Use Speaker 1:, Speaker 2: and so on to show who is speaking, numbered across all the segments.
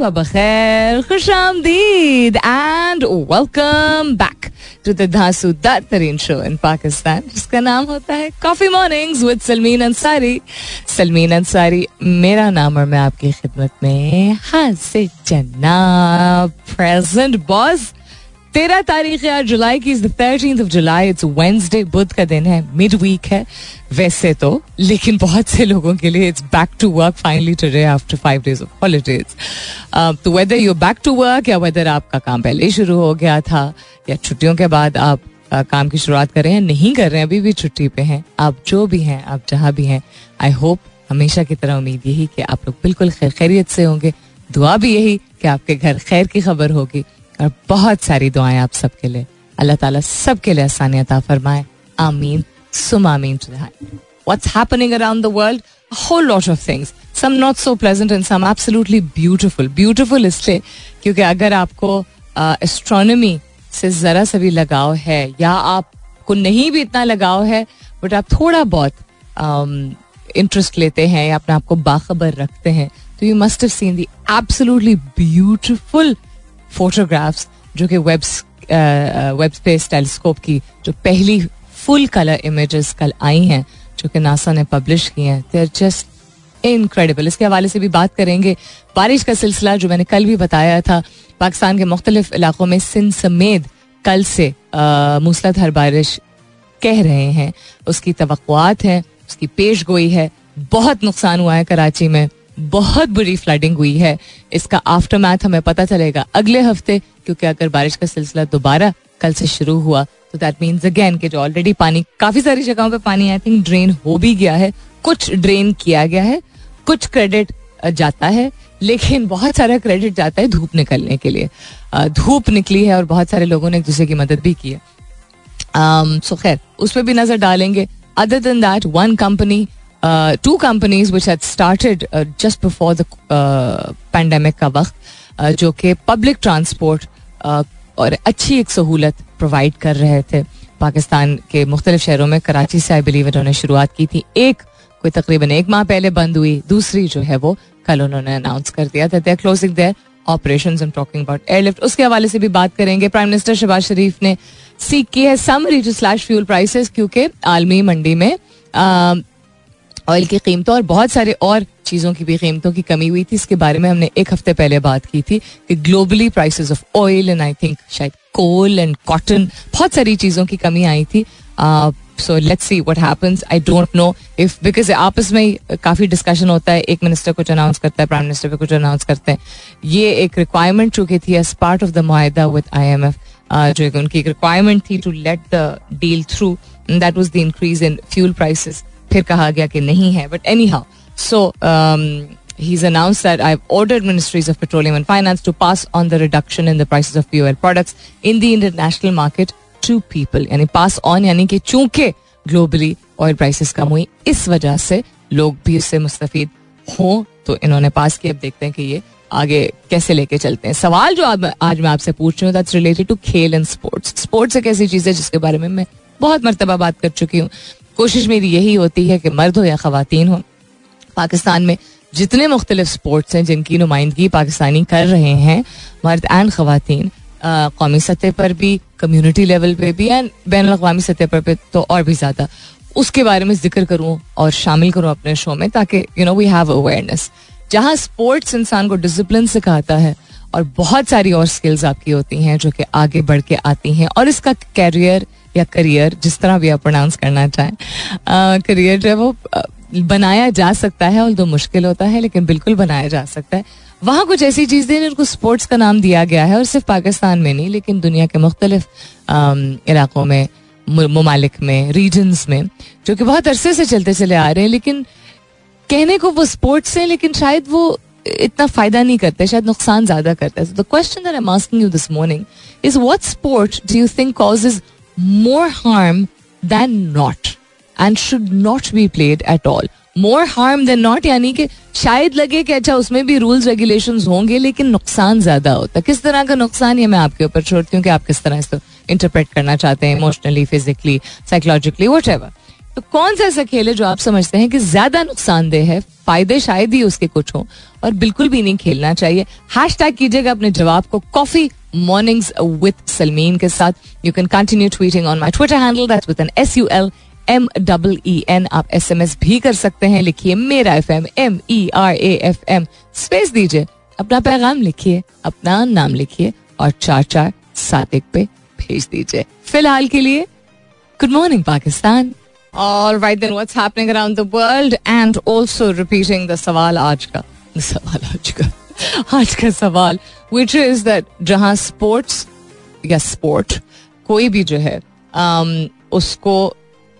Speaker 1: सुबह बखैर खुश आमदीद and welcome back to the धांसूदार तरीन शो इन पाकिस्तान जिसका नाम होता है coffee mornings with Salmeen Ansari Salmeen Ansari मेरा नाम और मैं आपकी खिदमत में हाजिर जनाब प्रेजेंट बॉस तेरह तारीख यार जुलाई की is thirteen of July it's Wednesday बुध का दिन है मिड वीक है वैसे तो लेकिन बहुत से लोगों के लिए it's back to work finally today after five days of holidays तो whether you back to work या वेदर आपका काम पहले शुरू हो गया था या छुट्टियों के बाद आप uh, काम की शुरुआत कर रहे हैं नहीं कर रहे हैं अभी भी छुट्टी पे हैं आप जो भी हैं आप जहाँ भी हैं आई होप हमेशा की तरह उम्मीद यही कि आप लोग बिल्कुल खैर खैरियत से होंगे। दुआ भी यही कि आपके घर खैर की खबर होगी। और बहुत सारी दुआएँ आप सबके लिए अल्लाह ताला सबके लिए आसानियत फरमाए आमीन सुम आमीन What's happening around the world? A whole lot of things. Some not so pleasant and some absolutely beautiful. Beautiful इसलिए क्योंकि अगर आपको एस्ट्रोनॉमी से जरा सा भी लगाव है या आपको नहीं भी इतना लगाव है बट आप थोड़ा बहुत इंटरेस्ट um, लेते हैं या अपने आप को बाखबर रखते हैं तो you must have seen the absolutely beautiful photographs जो कि वेब वेब स्पेस टेलीस्कोप की जो पहली फुल कलर इमेजेस कल आई हैं, जो कि नासा ने पब्लिश की हैं दे आर जस्ट इनक्रेडिबल इसके हवाले से भी बात करेंगे, बारिश का सिलसिला जो मैंने कल भी बताया था, पाकिस्तान के मुख्तलिफ़ इलाकों में सिंध समेत कल से मूसलाधार बारिश कह रहे हैं। उसकी तवक़ात है, उसकी पेश गोई है, बहुत नुकसान हुआ है कराची में। बहुत बुरी फ्लडिंग हुई है। इसका आफ्टर मैथ हमें पता चलेगा अगले हफ़्ते, क्योंकि अगर बारिश का सिलसिला दोबारा कल से शुरू हुआ तो दैट मीन्स अगेन कि जो ऑलरेडी पानी, काफ़ी सारी जगहों पे पानी आई थिंक ड्रेन हो भी गया है। कुछ ड्रेन किया गया है, कुछ क्रेडिट जाता है, लेकिन बहुत सारा क्रेडिट जाता है धूप निकलने के लिए। धूप निकली है और बहुत सारे लोगों ने एक दूसरे की मदद भी की है। सो खैर, उस पर भी नज़र डालेंगे। Other than that one company uh, companies which uh, just before the uh, pandemic का वक्त जो कि पब्लिक ट्रांसपोर्ट और अच्छी एक सहूलत प्रोवाइड कर रहे थे पाकिस्तान के मुख्तलिफ़ शहरों में कराची से आई बिलीव इन्होंने शुरुआत की थी एक कोई तकरीबन एक माह पहले बंद हुई दूसरी जो है वो कल उन्होंने अनाउंस कर दिया था they closing their operation and talking about airlift उसके हवाले से भी बात करेंगे प्राइम मिनिस्टर शहबाज शरीफ ने सीख की है some reach slash fuel prices क्योंकि आलमी मंडी में ऑयल की कीमतों और बहुत सारे और चीज़ों की भी कीमतों की कमी हुई थी। इसके बारे में हमने एक हफ़्ते पहले बात की थी कि globally prices of oil and I think शायद कोल एंड कॉटन बहुत सारी चीज़ों की कमी आई थी। So let's see what happens I don't know if because आपस में काफ़ी डिस्कशन होता है। एक मिनिस्टर कुछ अनाउंस करता है प्राइम मिनिस्टर पे कुछ अनाउंस करते हैं। ये एक रिक्वायरमेंट चुकी थी एज पार्ट ऑफ़ द माहिदा विद आई एम एफ़ जो उनकी एक रिक्वायरमेंट थी to let the deal through that was the increase in fuel prices फिर कहा गया कि नहीं है but anyhow so he's announced that I've ordered ministries of petroleum and finance to pass on the reduction in the prices of fuel products in the international market to people. यानी pass on यानी कि चूँकि globally oil prices कम हुई इस वजह से लोग भी उससे मुस्तफ़ हों तो इन्होंने पास किया। अब देखते हैं कि ये आगे कैसे लेके चलते हैं। सवाल जो आज, आज मैं आपसे पूछ रही हूँ दैट्स रिलेटेड टू खेल एंड स्पोर्ट्स स्पोर्ट्स एक ऐसी चीज़ है जिसके बारे में मैं बहुत मरतबा बात कर चुकी हूँ। कोशिश मेरी यही होती है कि मर्द हो या खातन हो, पाकिस्तान में जितने मुख्तलिफ़ स्पोर्ट्स हैं जिनकी नुमाइंदगी पाकिस्तानी कर रहे हैं, मर्द एंड खातन कौमी सतह पर भी कम्यूनिटी लेवल पे भी एंड बैन अवी सतह पर पे तो और भी ज़्यादा। उसके बारे में ज़िक्र करूँ और शामिल करूँ अपने शो में ताकि you know we have awareness जहाँ स्पोर्ट्स इंसान को डिसिप्लिन सिखाता है और बहुत सारी और स्किल्स आपकी होती हैं जो कि आगे बढ़ के आती हैं और इसका कैरियर या करियर, जिस तरह भी आप प्रोनाउंस करना चाहें करियर जो है वो बनाया जा सकता है और दो मुश्किल होता है, लेकिन बिल्कुल बनाया जा सकता है। वहाँ कुछ ऐसी चीज़ें जिनको स्पोर्ट्स का नाम दिया गया है, और सिर्फ़ पाकिस्तान में नहीं, लेकिन दुनिया के मुख्तलिफ़ इलाकों में ममालिक में रीजन्स में, जो कि बहुत अरसे से चलते चले आ रहे हैं, लेकिन कहने को वो स्पोर्ट्स हैं, लेकिन शायद वो इतना फ़ायदा नहीं करते, शायद नुकसान ज़्यादा करते हैं। The question that I am asking you this morning is what sport do you think causes more harm than not and should not be played at all more harm than not यानी कि शायद लगे कि अच्छा उसमें भी rules regulation होंगे, लेकिन नुकसान ज़्यादा होता किस तरह का नुकसान, ये मैं आपके ऊपर छोड़ती हूँ कि आप किस तरह इसको इंटरप्रेट करना चाहते हैं इमोशनली फिजिकली साइकोलॉजिकली वट तो कौन सा ऐसा खेल है जो आप समझते हैं कि ज़्यादा नुकसानदेह है, फ़ायदे शायद ही उसके कुछ हो, और बिल्कुल भी नहीं खेलना चाहिए? हैश टैग कीजिएगा अपने जवाब को कॉफ़ी मॉर्निंग्स विद सलमीन के साथ. You can continue tweeting on my Twitter handle that's with N S U L M double E N आप एस एम एस भी कर सकते हैं लिखिए मेरा F M M E R A F M space दीजिए अपना पैगाम लिखिए अपना नाम लिखिए और चार चार सात एक पे भेज दीजिए. फ़िलहाल के लिए good morning Pakistan All right, then what's happening around the world? And also repeating the सवाल आज का. सवाल आज का. आज का सवाल which is that जहाँ sports या sport कोई भी जो है um, उसको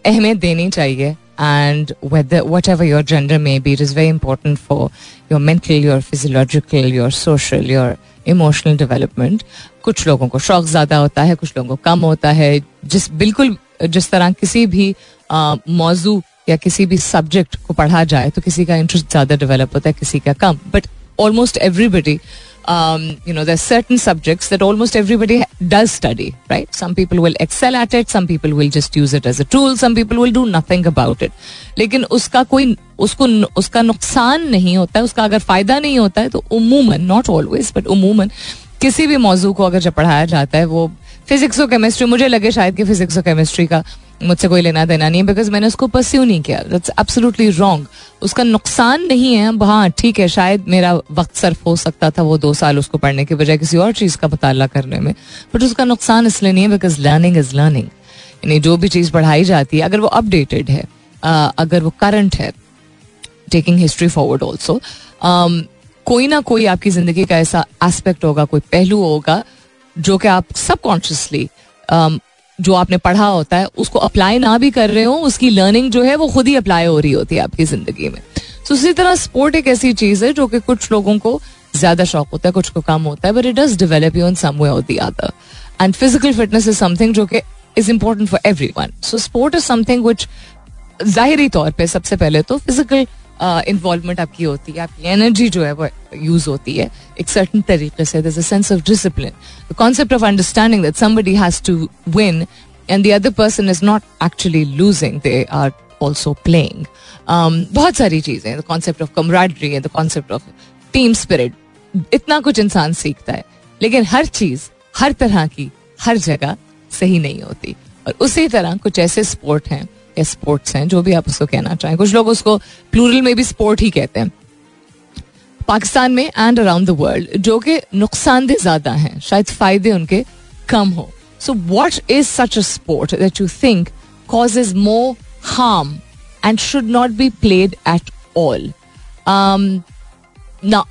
Speaker 1: अहमियत देनी चाहिए and whether whatever your gender may be it is very important for your mental your physiological your social your emotional development कुछ लोगों को शौक ज़्यादा होता है कुछ लोगों को कम होता है जिस बिल्कुल जिस तरह किसी भी मौजू या किसी भी सब्जेक्ट को पढ़ा जाए तो किसी का इंटरेस्ट ज़्यादा डेवलप होता है किसी का कम but Almost everybody um, you know, there's certain subjects that almost everybody does study, right? Some people will excel at it, some people will just use it as a tool, some people will do nothing about it. लेकिन उसका कोई उसको उसका नुकसान नहीं होता है उसका अगर फायदा नहीं होता है तो उमूमन नॉट ऑलवेज बट उमूमन किसी भी मौजू को अगर जब पढ़ाया जाता है वो फिजिक्स और केमिस्ट्री मुझे लगे शायद कि फिजिक्स और केमिस्ट्री का मुझसे कोई लेना देना नहीं है बिकॉज़ मैंने उसको परस्यू नहीं किया। दैट्स एब्सोल्युटली रॉन्ग उसका नुकसान नहीं है हाँ ठीक है, शायद मेरा वक्त सर्फ हो सकता था वो दो साल उसको पढ़ने के बजाय किसी और चीज़ का मुताला करने में। बट उसका नुकसान इसलिए नहीं है बिकॉज़ लर्निंग इज़ लर्निंग यानी जो भी चीज़ पढ़ाई जाती है, अगर वो अपडेटेड है अगर वो करंट है टेकिंग हिस्ट्री फॉरवर्ड ऑल्सो कोई ना कोई आपकी ज़िंदगी का ऐसा एस्पेक्ट होगा, कोई पहलू होगा जो कि आप सबकॉन्शियसली जो आपने पढ़ा होता है, उसको अप्लाई ना भी कर रहे हो, उसकी लर्निंग जो है वो खुद ही अप्लाई हो रही होती है आपकी ज़िंदगी में। तो उसी तरह स्पोर्ट एक ऐसी चीज़ है जो कि कुछ लोगों को ज़्यादा शौक होता है, कुछ को कम होता है but it does develop you in some way और other and physical fitness is something जो कि is important for everyone so sport is something which जाहिरी तौर पर सबसे पहले तो फ़िज़िकल इन्वॉल्वमेंट आपकी होती है, आपकी एनर्जी जो है वो यूज़ होती है, एक सर्टन तरीके से the sense of discipline concept of understanding that somebody has to win and the other person is not actually losing they are also playing बहुत सारी चीज़ें the concept of camaraderie the concept of team spirit इतना कुछ इंसान सीखता है, लेकिन हर चीज़, हर तरह की, हर जगह सही नहीं होती। और उसी तरह कुछ ऐसे स्पोर्ट हैं या स्पोर्ट्स हैं, जो भी आप उसको कहना चाहें। कुछ लोग उसको प्लूरल में भी स्पोर्ट ही कहते हैं। पाकिस्तान में एंड अराउंड द वर्ल्ड जो कि नुकसानदेह ज़्यादा हैं, शायद फ़ायदे उनके कम हो। So what is such a sport that you think cause is more harm and should not be played at all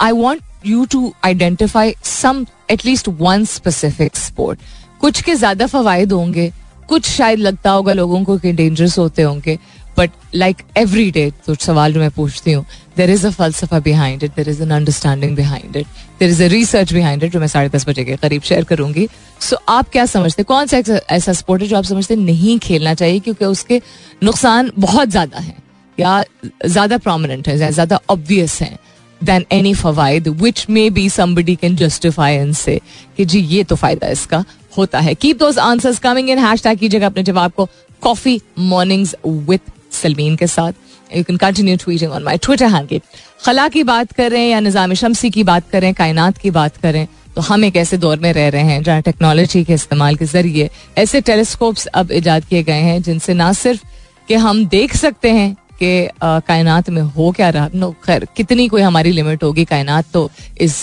Speaker 1: I want you to identify some, at least one specific sport. कुछ के ज़्यादा फवायद होंगे कुछ शायद लगता होगा लोगों को कि डेंजरस होते होंगे बट लाइक एवरी डे तो सवाल जो मैं पूछती हूँ there is a फलसफा behind it there is an understanding behind it there is a research behind it जो मैं साढ़े दस बजे के करीब शेयर करूँगी। सो so, आप क्या समझते कौन सा ऐसा स्पोर्ट है जो आप समझते नहीं खेलना चाहिए क्योंकि उसके नुकसान बहुत ज़्यादा हैं या ज़्यादा प्रोमिनेंट है ज़्यादा ऑब्वियस हैं than any फवाइद which may be somebody can justify and say कि जी ये तो फ़ायदा इसका। होता है। Keep those answers coming in hashtag कीजिएगा अपने जवाब को। कॉफ़ी मॉर्निंग्स विद सलमीन के साथ। You can continue tweeting on my Twitter handle खला की बात करें या निज़ाम शमसी की बात करें कायनात की बात करें तो हम एक ऐसे दौर में रह रहे हैं जहाँ टेक्नोलॉजी के इस्तेमाल के ज़रिए ऐसे टेलीस्कोप्स अब इजाद किए गए हैं जिनसे ना सिर्फ़ कि हम देख सकते हैं कि कायनात में हो क्या रहा? नो, खैर, कितनी कोई हमारी लिमिट होगी कायनात तो is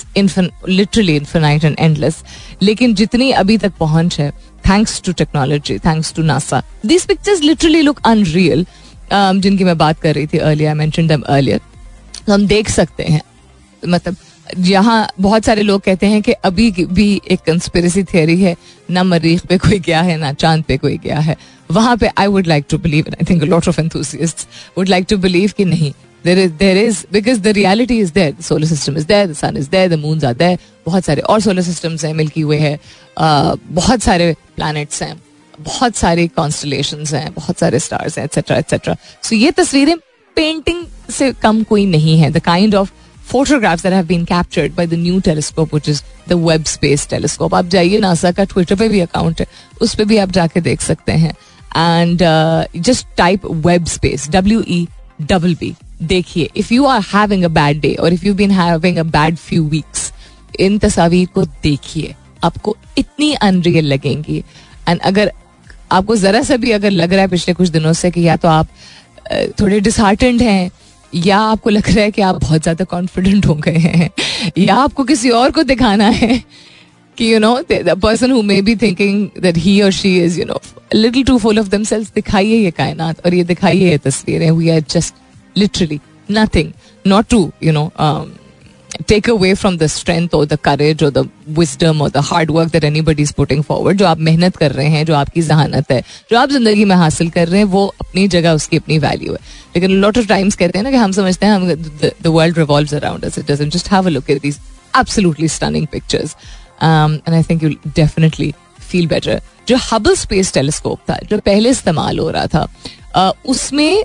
Speaker 1: literally infinite and endless लेकिन जितनी अभी तक पहुँच है thanks to technology thanks to NASA this pictures literally look unreal जिनकी मैं बात कर रही थी अर्लियर आई अर्लियर हम देख सकते हैं मतलब यहाँ बहुत सारे लोग कहते हैं कि अभी भी एक कंस्पिरेसी थियरी है, ना मरीख पे कोई गया है, ना चाँद पे कोई गया है। वहाँ पे I would like to believe I think lot of enthusiast would like to believe कि नहीं there is there is because the reality is there solar system is there the sun is there the moon are there बहुत सारे और solar systems हैं Milky Way है बहुत सारे planets हैं, बहुत सारे कॉन्स्टलेशन हैं, बहुत सारे स्टार्स हैं एक्सेट्रा एक्सेट्रा सो ये तस्वीरें पेंटिंग से कम कोई नहीं है the kind of photographs that have been captured by the new telescope, which is the Webb Space Telescope. आप जाइए नासा का ट्विटर पे भी अकाउंट है, उस पर भी आप जाके देख सकते हैं। And just type Webb space W E double B देखिए if you are having a bad day और if you been having a bad few weeks इन तस्वीर को देखिए। आपको इतनी अनरियल लगेंगी। एंड अगर आपको जरा सा भी अगर लग रहा है पिछले कुछ दिनों से कि या तो आप थोड़े डिसहार्टेंड हैं या आपको लग रहा है कि आप बहुत ज़्यादा कॉन्फिडेंट हो गए हैं, या आपको किसी और को दिखाना है कि you know the person who may be thinking that he और she is you know little too full of themselves दिखाइए ये कायनात और ये दिखाइए ये तस्वीरें. We are just literally nothing not to you know take away from the strength और द करेज और द विजडम और the hard work that anybody is putting forward जो आप मेहनत कर रहे हैं, जो आपकी जहानत है, जो आप ज़िंदगी में हासिल कर रहे हैं, वो अपनी जगह, उसकी अपनी वैल्यू है। लेकिन लॉट ऑफ़ टाइम्स कहते हैं ना कि हम समझते हैं, हम the world revolve around us it just have a look at these absolutely stunning pictures and I think you definitely feel better जो हबल स्पेस टेलीस्कोप था, जो पहले इस्तेमाल हो रहा था उसमें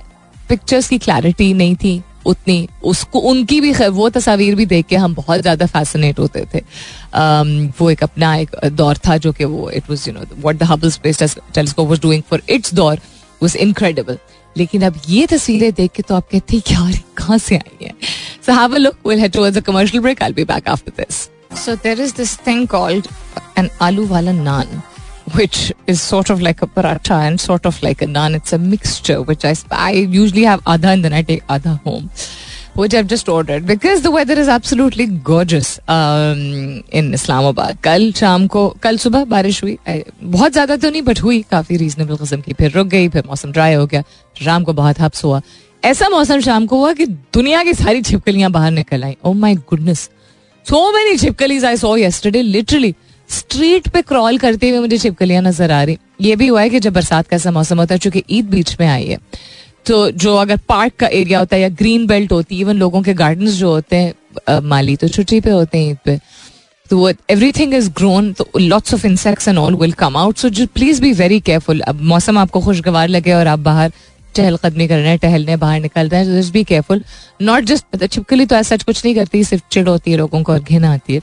Speaker 1: पिक्चर्स की क्लैरिटी नहीं थी। उतनी उसको उनकी भी वो तस्वीर भी देख के हम बहुत ज़्यादा फैसिनेट होते थे। Um, वो एक अपना एक दौर था जो कि वो it was you know what the Hubble space telescope was doing for its दौर वाज इनक्रेडिबल लेकिन अब ये तस्वीरें देख के तो आप कहते हैं यार कहाँ से आई है? So have a look will head towards a commercial break I will be back after this so there is this thing called an aloo वाला naan which is sort of like a paratha and sort of like a naan. It's a mixture which I I usually have adha and then I take adha home, which I've just ordered because the weather is absolutely gorgeous um, in Islamabad. कल शाम को कल सुबह बारिश हुई बहुत ज्यादा तो नहीं बट हुई काफी रीजनेबल किस्म की फिर रुक गई फिर मौसम ड्राई हो गया शाम को बहुत हब्स हुआ ऐसा मौसम शाम को हुआ कि दुनिया की सारी छिपकलियां बाहर निकल आई oh my goodness so many छिपकलीज I so yesterday literally street पे क्रॉल करते हुए मुझे छिपकलियाँ नज़र आ रही। ये भी हुआ है कि जब बरसात का ऐसा मौसम होता है, चूँकि ईद बीच में आई है तो जो अगर पार्क का एरिया होता है या ग्रीन बेल्ट होती है, इवन लोगों के गार्डन जो होते हैं माली तो छुट्टी पे होते हैं ईद पे तो वो एवरीथिंग इज़ ग्रोन तो lots of insects and all will come out so जो प्लीज़ बी वेरी केयरफुल अब मौसम आपको खुशगवार लगे और आप बाहर चहलकदमी कर रहे हैं, टहलने बाहर निकल रहे हैं बी केयरफुल नॉट जस्ट छिपकली तो ऐसा कुछ नहीं करती, सिर्फ़ चिड़ होती है लोगों को और घिन आती है।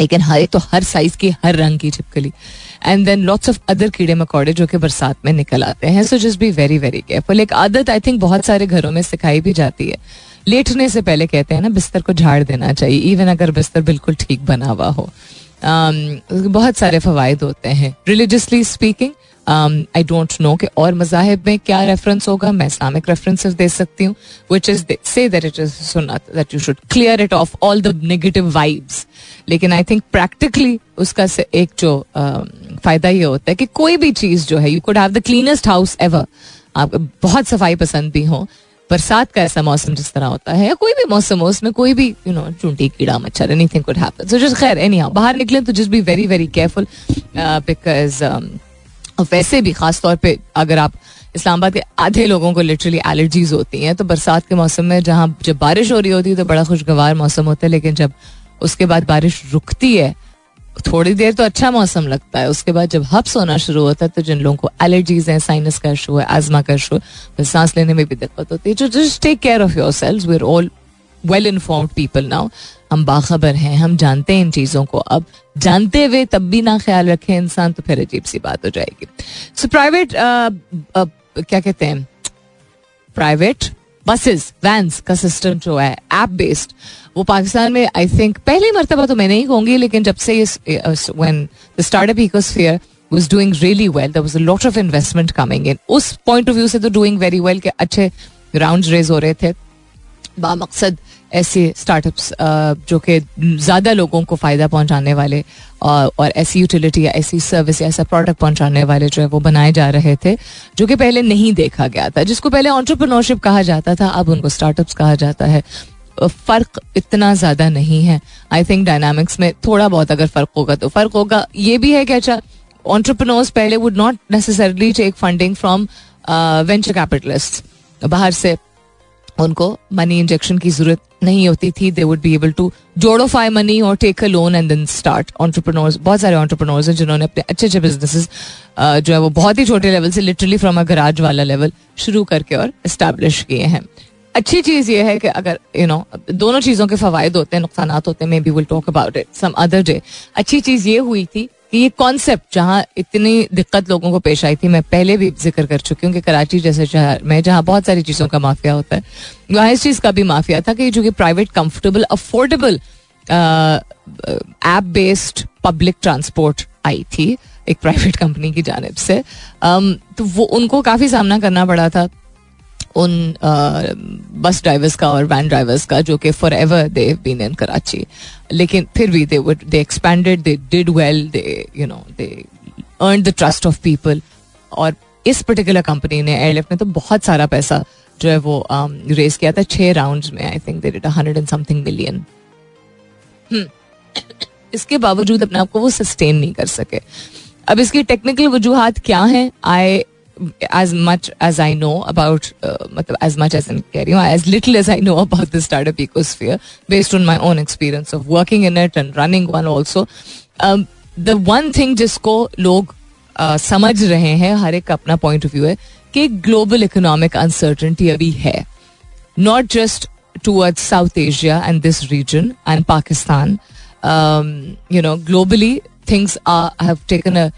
Speaker 1: लेकिन हर तो हर साइज़ की हर रंग की छिपकली। And then lots of other कीड़े मकौड़े जो कि बरसात में निकल आते हैं so just be very very careful एक आदत आई थिंक बहुत सारे घरों में सिखाई भी जाती है। लेटने से पहले कहते हैं ना बिस्तर को झाड़ देना चाहिए इवन अगर बिस्तर बिल्कुल ठीक बना हुआ हो। Um, बहुत सारे फवायद होते हैं। Religiously speaking I don't know कि और मजाहब में क्या रेफरेंस होगा। मैं इस्लामिक रेफरेंसेस दे सकती हूँ which is say that it is सुनत that you should clear it off all the negative vibes लेकिन आई थिंक प्रैक्टिकली उसका से एक जो uh, फ़ायदा ये होता है कि कोई भी चीज़ जो है you could have the cleanest house ever आप बहुत सफ़ाई पसंद भी हो बरसात का ऐसा मौसम जिस तरह होता है कोई भी मौसम हो उसमें कोई भी यू नो चूंटी कीड़ा मच्छर anything could happen so just खैर एनी बाहर निकले तो just be very very careful because वैसे भी खास तौर पे अगर आप इस्लामाबाद के आधे लोगों को लिटरली एलर्जीज होती हैं तो बरसात के मौसम में जहाँ जब बारिश हो रही होती है तो बड़ा खुशगवार मौसम होता है, लेकिन जब उसके बाद बारिश रुकती है, थोड़ी देर तो अच्छा मौसम लगता है। उसके बाद जब हब्स होना शुरू होता है तो जिन लोगों को एलर्जीज हैं साइनस का इशू है आजमा का इशू है सांस लेने में भी दिक्कत होती है। जो just take care of yourselves we are all well informed people now हम बाखबर हैं, हम जानते हैं इन चीज़ों को अब जानते हुए तब भी ना ख्याल रखे इंसान तो फिर अजीब सी बात हो जाएगी सो प्राइवेट क्या कहते हैं प्राइवेट बसेस वैन्स का सिस्टम जो है ऐप बेस्ड वो पाकिस्तान में आई थिंक पहली मरतबा तो मैं नहीं कहूँगी लेकिन जब से when the startup ecosphere was doing really well. There was a lot of investment coming in. उस point of view से तो doing very well के अच्छे rounds raise हो रहे थे बामकसद ऐसे स्टार्टअप्स जो कि ज़्यादा लोगों को फ़ायदा पहुँचाने वाले और ऐसी यूटिलिटी या ऐसी सर्विस या ऐसा प्रोडक्ट पहुँचाने वाले जो है वो बनाए जा रहे थे, जो कि पहले नहीं देखा गया था, जिसको पहले ऑन्टरप्रनोरशिप कहा जाता था, अब उनको स्टार्टअप्स कहा जाता है। फ़र्क इतना ज़्यादा नहीं है। आई थिंक डायनामिक्स में थोड़ा बहुत अगर फ़र्क होगा तो फ़र्क होगा। ये भी है कि अच्छा ऑन्टरप्रनोर्स पहले would not necessarily take funding from venture capitalist बाहर से। उनको मनी इंजेक्शन की ज़रूरत नहीं होती थी. They would be able to जोड़ो फाई मनी और take a loan and then start entrepreneurs बहुत सारे ऑन्टरप्रनोर्स हैं जिन्होंने अपने अच्छे अच्छे बिजनेसेस जो है वो बहुत ही छोटे लेवल से लिटरली फ्रॉम अ गराज वाला लेवल शुरू करके और इस्टेब्लिश किए हैं. अच्छी चीज़ ये है कि अगर यू you नो know, दोनों चीज़ों के फवायद होते हैं नुकसान होते हैं maybe will talk about it some other day अच्छी चीज़ ये हुई थी ये कॉन्सेप्ट जहाँ इतनी दिक्कत लोगों को पेश आई थी, मैं पहले भी ज़िक्र कर चुकी हूँ कि कराची जैसे शहर में, जहाँ बहुत सारी चीज़ों का माफिया होता है, वहाँ इस चीज़ का भी माफिया था कि जो कि private comfortable affordable app based public transport आई थी, एक प्राइवेट कंपनी की जानब से। तो वो उनको काफ़ी सामना करना पड़ा था। उन बस ड्राइवर्स का और वैन ड्राइवर्स का जो कि forever they been in Karachi लेकिन फिर भी they they expanded they did well they you know they earn the trust of people और इस पर्टिकुलर कंपनी ने एयरलिफ्ट ने तो बहुत सारा पैसा जो है वो रेस um, किया था छह राउंड में I think they did hundred and something million इसके बावजूद अपने आप को वो सस्टेन नहीं कर सके। अब इसकी टेक्निकल वजूहत क्या हैं? I as much as I know about, uh, as much as in you know, as little as I know about the startup ecosphere, based on my own experience of working in it and running one also, um, the one thing जिसको लोग uh, समझ रहे हैं हर एक अपना point of view है कि global economic uncertainty अभी है not just towards South Asia and this region and Pakistan. Um, you know, globally, things are have taken a,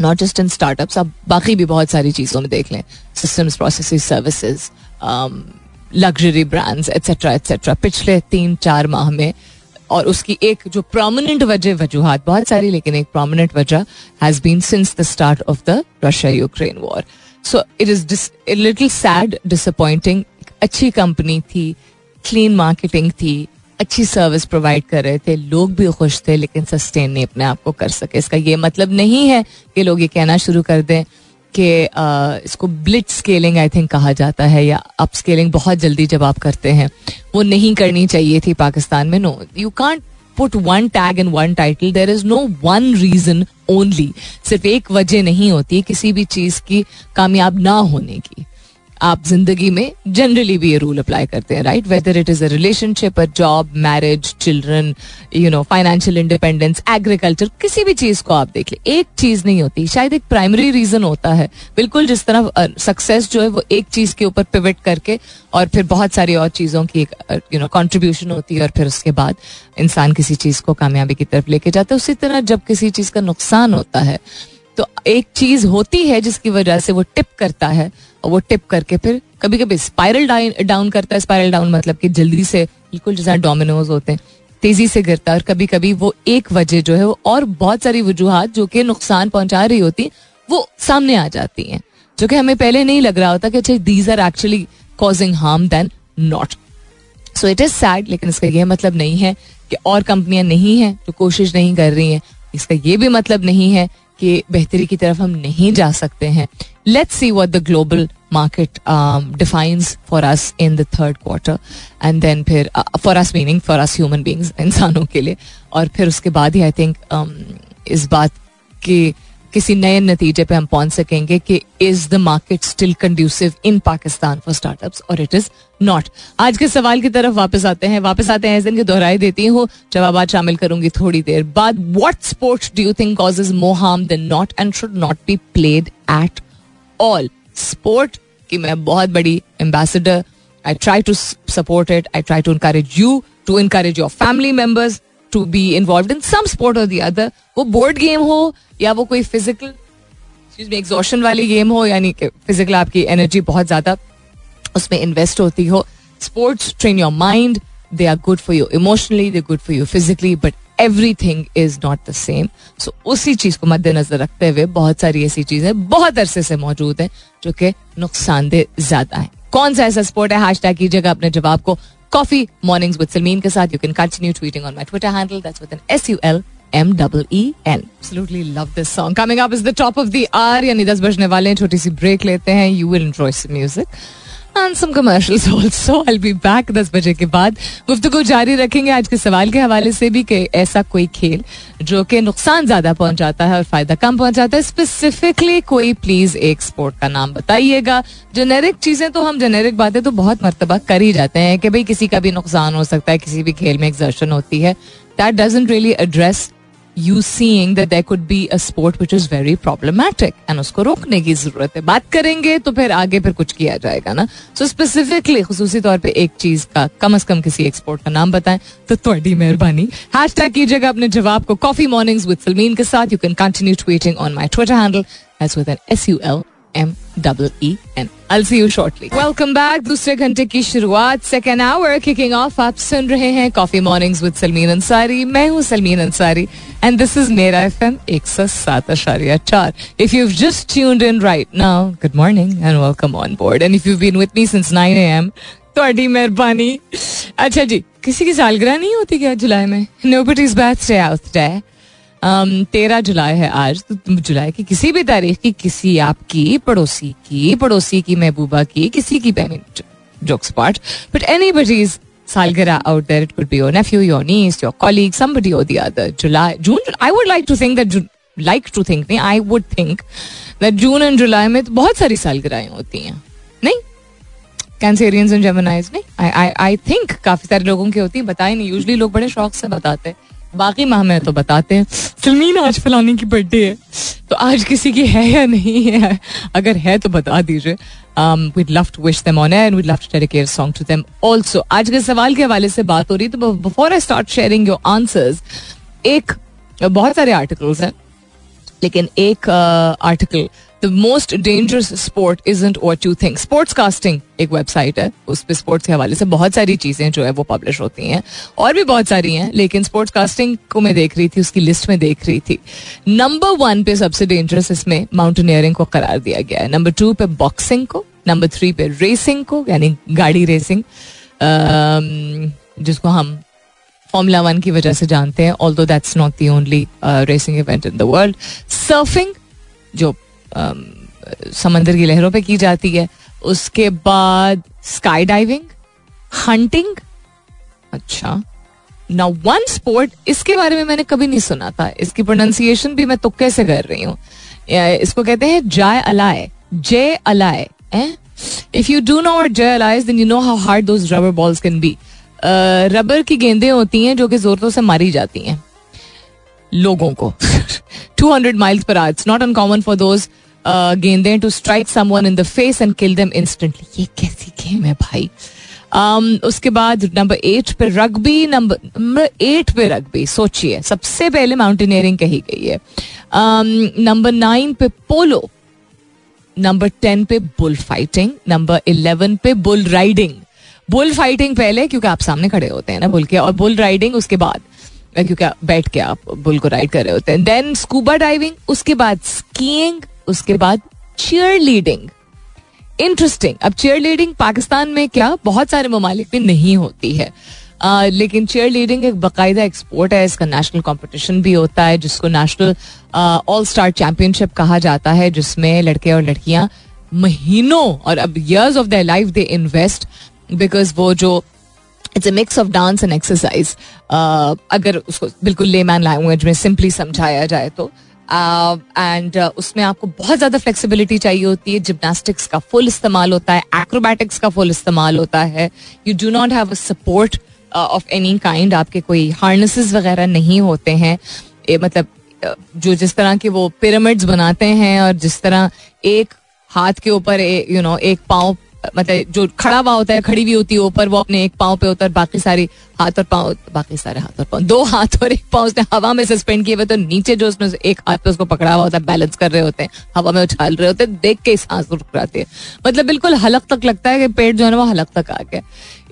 Speaker 1: not just in startups आप बाकी भी बहुत सारी चीज़ों में देख लें. Systems process services luxury brands etcetera etcetera पिछले तीन, चार माह में और उसकी एक जो प्रोमिनेंट वजह, वजूहत बहुत सारी, लेकिन एक प्रोमिनेंट वजह has been since the start of the Russia Ukraine war so it is little sad disappointing अच्छी कंपनी थी क्लीन मार्केटिंग थी अच्छी सर्विस प्रोवाइड कर रहे थे, लोग भी खुश थे, लेकिन सस्टेन नहीं अपने आप को कर सके। इसका ये मतलब नहीं है कि लोग ये कहना शुरू कर दें कि इसको ब्लिट स्केलिंग आई थिंक कहा जाता है, या अप स्केलिंग बहुत जल्दी जब आप करते हैं, वो नहीं करनी चाहिए थी पाकिस्तान में। No you can't put one tag in one title there is no one reason only सिर्फ़ एक वजह नहीं होती किसी भी चीज़ की कामयाब ना होने की। आप ज़िंदगी में जनरली भी ये रूल अप्लाई करते हैं right whether it is a relationship a job marriage children you know financial independence agriculture किसी भी चीज़ को आप देख ले। एक चीज़ नहीं होती, शायद एक प्राइमरी रीजन होता है। बिल्कुल जिस तरह सक्सेस जो है वो एक चीज़ के ऊपर पिवट करके और फिर बहुत सारी और चीज़ों की एक यू नो कॉन्ट्रीब्यूशन होती है और फिर उसके बाद इंसान किसी चीज़ को कामयाबी की तरफ़ लेके जाता है। उसी तरह जब किसी चीज़ का नुकसान होता है तो एक चीज़ होती है जिसकी वजह से वो टिप करता है और वो टिप करके फिर कभी कभी स्पाइरल डाउन करता है। स्पाइरल डाउन मतलब कि जल्दी से बिल्कुल जैसा डोमिनोज होते हैं, तेज़ी से गिरता है। और कभी कभी वो एक वजह जो है वो और बहुत सारी वजूहत जो कि नुकसान पहुँचा रही होती, वो सामने आ जाती हैं। जो कि हमें पहले नहीं लग रहा होता कि अच्छा these are actually causing harm then not so it is sad लेकिन इसका यह मतलब नहीं है कि और कंपनियाँ नहीं हैं जो कोशिश नहीं कर रही हैं। इसका ये भी मतलब नहीं है कि बेहतरी की तरफ़ हम नहीं जा सकते हैं। Let's see what the global market defines for us in the third quarter and then फिर for us meaning for us human beings इंसानों के लिए और फिर उसके बाद ही आई थिंक um, इस बात के किसी नए नतीजे पे हम पहुँच सकेंगे कि is the market still conducive in Pakistan for startups और इट इज़ नॉट आज के सवाल की तरफ़ वापस आते हैं वापस आते हैं दिन दोहराई देती हूँ जवाब शामिल करूँगी थोड़ी देर बाद। What sports do you think causes more harm not and should not be played at all sport की मैं बहुत बड़ी ambassador I try to support it I try to encourage you to encourage your family members to be involve in some sport और the other वो board game हो या वो कोई फ़िज़िकल एग्जॉशन वाली गेम हो, यानी फ़िज़िकल आपकी एनर्जी बहुत ज़्यादा उसमें इन्वेस्ट होती हो। Sports train your mind they are good for you emotionally they good for you physically but everything is not the same so उसी चीज़ को मद्देनजर रखते हुए बहुत सारी ऐसी चीज़ें बहुत अरसे से मौजूद हैं जो कि नुकसानदेह ज़्यादा है। कौन सा ऐसा स्पोर्ट है? हैश टैग कीजिएगा अपने जवाब को। कॉफ़ी मॉर्निंग्स विद सलमीन के साथ you can continue tweeting on my Twitter handle that's with an S U L M double E N absolutely love this song coming up is the top of the hour यानी दस बजने वाले हैं, छोटी सी break लेते हैं। You will enjoy music and some commercials also. I'll be back दस बजे के बाद। गुफ्तगु जारी रखेंगे आज के सवाल के हवाले से भी कि ऐसा कोई खेल जो कि नुकसान ज़्यादा पहुंचाता है और फ़ायदा कम पहुंचाता है स्पेसिफिकली कोई प्लीज़ एक स्पोर्ट का नाम बताइएगा। जेनेरिक चीज़ें तो हम जेनेरिक बातें तो बहुत मरतबा कर ही जाते हैं कि भाई किसी का भी नुकसान हो सकता है, किसी भी खेल में एक्सर्शन होती है। That doesn't really address you seeing that there could be a sport which is very problematic and उसको रोकने की ज़रूरत है बात करेंगे तो फिर आगे फिर कुछ किया जाएगा ना सो स्पेसिफिकली खसूसी तौर पे एक चीज़ का कम अज कम किसी एक स्पोर्ट का नाम बताएँ तो थोड़ी मेहरबानी हैश टैग कीजिएगा अपने जवाब को कॉफ़ी मॉर्निंग्स विद सलमीन के साथ you can continue tweeting on my Twitter handle as with an S U L M double E N I'll see you shortly. Welcome back. दूसरे घंटे की शुरुआत. सेकेंड आवर किकिंग ऑफ़ आप सुन रहे हैं coffee mornings with Salmeen Ansari मैं हूँ Salmeen Ansari and this is मेरा एफ़ एम एक सौ सात अशारिया चार. If you just tuned in right now good morning and welcome on board and if you been with me since nine AM M थोड़ी मेहरबानी. अच्छा जी, किसी की सालगिरह नहीं होती क्या जुलाई में? No but is birthday out day तेरह जुलाई है आज तो जुलाई की किसी भी तारीख की, किसी आपकी, पड़ोसी की पड़ोसी की महबूबा की, किसी की बहन jokes part but anybody सालगिरह out it could be your nephew your niece your colleague somebody और the other July June I would like to think that like to think नहीं I would think that June and July में तो बहुत सारी सालगराहें होती हैं। नहीं? Cancerians and जेमेनाइज नहीं? आई आई आई थिंक काफ़ी सारे लोगों की होती है, बताए नहीं। यूजली लोग बड़े शौक से बताते हैं। बाकी माह में तो बताते हैं। सलमीन आज फलाने की बर्थडे है। तो आज किसी की है या नहीं है? अगर है तो बता दीजिए। We'd love to wish them on air we'd love to dedicate song to them also आज के सवाल के हवाले से बात हो रही तो before I start sharing your answers एक बहुत सारे आर्टिकल्स हैं लेकिन एक article uh, the most dangerous sport is what you think sports casting एक वेबसाइट है। उस पर स्पोर्ट्स के हवाले से बहुत सारी चीज़ें जो है वो पब्लिश होती हैं। और भी बहुत सारी हैं, लेकिन स्पोर्ट्स कास्टिंग को मैं देख रही थी, उसकी लिस्ट में देख रही थी। नंबर वन पे सबसे डेंजरस इसमें माउंटेनियरिंग को करार दिया गया है। नंबर टू पे बॉक्सिंग को नंबर थ्री पे रेसिंग को, यानी गाड़ी रेसिंग जिसको हम फॉर्मूला वन की वजह से जानते हैं although that's not the only racing event in the world surfing जो समंदर की लहरों पे की जाती है। उसके बाद स्काई डाइविंग हंटिंग अच्छा। ना वन स्पोर्ट इसके बारे में मैंने कभी नहीं सुना था। इसकी प्रोनाउंसिएशन भी मैं तुक्के से कर रही हूँ। इसको कहते हैं jai alai jai alai if you do not jai alais then you know how hard those rubber balls can be rubber की गेंदें होती हैं जो कि जोरों से मारी जाती हैं। लोगों को। 200 miles per hour it's not uncommon for those गेंदे to strike someone in the face and kill them instantly ये कैसी गेम है भाई। Um, उसके बाद नंबर एट पे रग्बी नंबर नंबर एट पे रग्बी सोचिए। सबसे पहले माउंटेनियरिंग कही गई है। नंबर um, नाइन पे पोलो नंबर टेन पे बुल फाइटिंग नंबर इलेवन पे बुल राइडिंग बुल फाइटिंग पहले क्योंकि आप सामने खड़े होते हैं ना बुल के और बुल राइडिंग उसके बाद। क्योंकि बैठ के आप बुल को राइड कर रहे होते हैं। देन स्कूबा डाइविंग उसके बाद स्कीइंग उसके बाद चेयर लीडिंग इंटरेस्टिंग अब चेयर लीडिंग पाकिस्तान में क्या बहुत सारे ममालिक में नहीं होती है। Uh, लेकिन चेयर लीडिंग एक बाकायदा एक्सपोर्ट है इसका नेशनल कंपटीशन भी होता है जिसको नेशनल ऑल स्टार चैंपियनशिप कहा जाता है जिसमें लड़के और लड़कियाँ महीनों और अब years of the life they invest because वो जो it's a mix of dance and exercise अगर उसको बिल्कुल ले मैन लैंग्वेज में सिंपली समझाया जाए तो। एंड uh, uh, उसमें आपको बहुत ज़्यादा फ्लेक्सिबिलिटी चाहिए होती है। जिमनास्टिक्स का फुल इस्तेमाल होता है। एक्रोबैटिक्स का फुल इस्तेमाल होता है। You do not have a support of any kind आपके कोई हार्नेसेस वगैरह नहीं होते हैं। मतलब uh, जो जिस तरह के वो पिरामिड्स बनाते हैं और जिस तरह एक हाथ के ऊपर यू नो एक पाँव मतलब जो खड़ा हुआ होता है, खड़ी हुई होती है ऊपर, वो अपने एक पाँव पे होता है बाकी सारी हाथ और पाँव, बाकी सारे हाथ और पाँव, दो हाथ और एक पाँव उसने हवा में सस्पेंड किए हुए तो नीचे जो उसने, एक हाथ पे उसको पकड़ा हुआ होता है बैलेंस कर रहे होते हैं, हवा में उछाल रहे होते हैं, देख के सांस रुक जाती है। मतलब बिल्कुल हलक तक लगता है कि पेट जो है ना, वो हलक तक आ गया।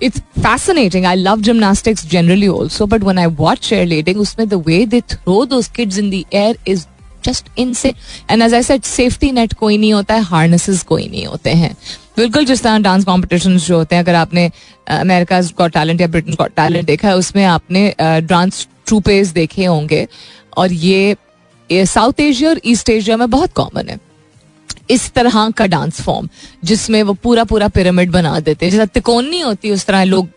Speaker 1: It's fascinating I love gymnastics generally also but one I watch cheerleading उसमें the way they throw those kids in the air is just insane and as I said safety net कोई नहीं होता है हार्नेसेस कोई नहीं होते हैं। बिल्कुल जिस तरह डांस कॉम्पिटिशन जो होते हैं, अगर आपने अमेरिका गॉट टैलेंट या ब्रिटेन गॉट टैलेंट देखा है, उसमें आपने डांस ट्रूपेज देखे होंगे। और ये साउथ एशिया और ईस्ट एशिया में बहुत कॉमन है। इस तरह का डांस फॉर्म जिसमें वो पूरा पूरा पिरामिड बना देते हैं। जैसा तिकोन नहीं होती उस तरह लोग,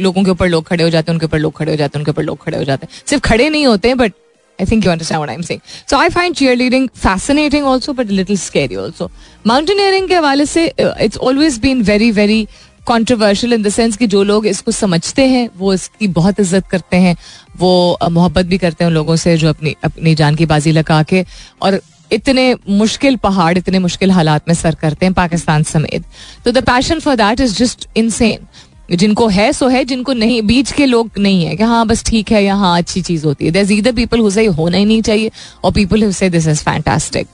Speaker 1: लोगों के ऊपर लोग खड़े हो जाते हैं, उनके ऊपर लोग खड़े हो जाते हैं, उनके ऊपर लोग खड़े हो जाते हैं। सिर्फ़ खड़े नहीं होते but I think you understand what I am saying so I find cheerleading fascinating also but little scary also mountaineering के हवाले से it's always been very very controversial in the sense कि जो लोग इसको समझते हैं, वो इसकी बहुत इज़्ज़त करते हैं, वो uh, मोहब्बत भी करते हैं उन लोगों से जो अपनी अपनी जान की बाजी लगा के। और इतने मुश्किल पहाड़, इतने मुश्किल हालात में सर करते हैं पाकिस्तान समेत। तो the passion for that is just insane जिनको है सो है जिनको नहीं बीच के लोग नहीं है कि हाँ बस ठीक है यहाँ अच्छी चीज़ होती है। देर ईदर पीपल हुई होना ही नहीं चाहिए और people who this is fantastic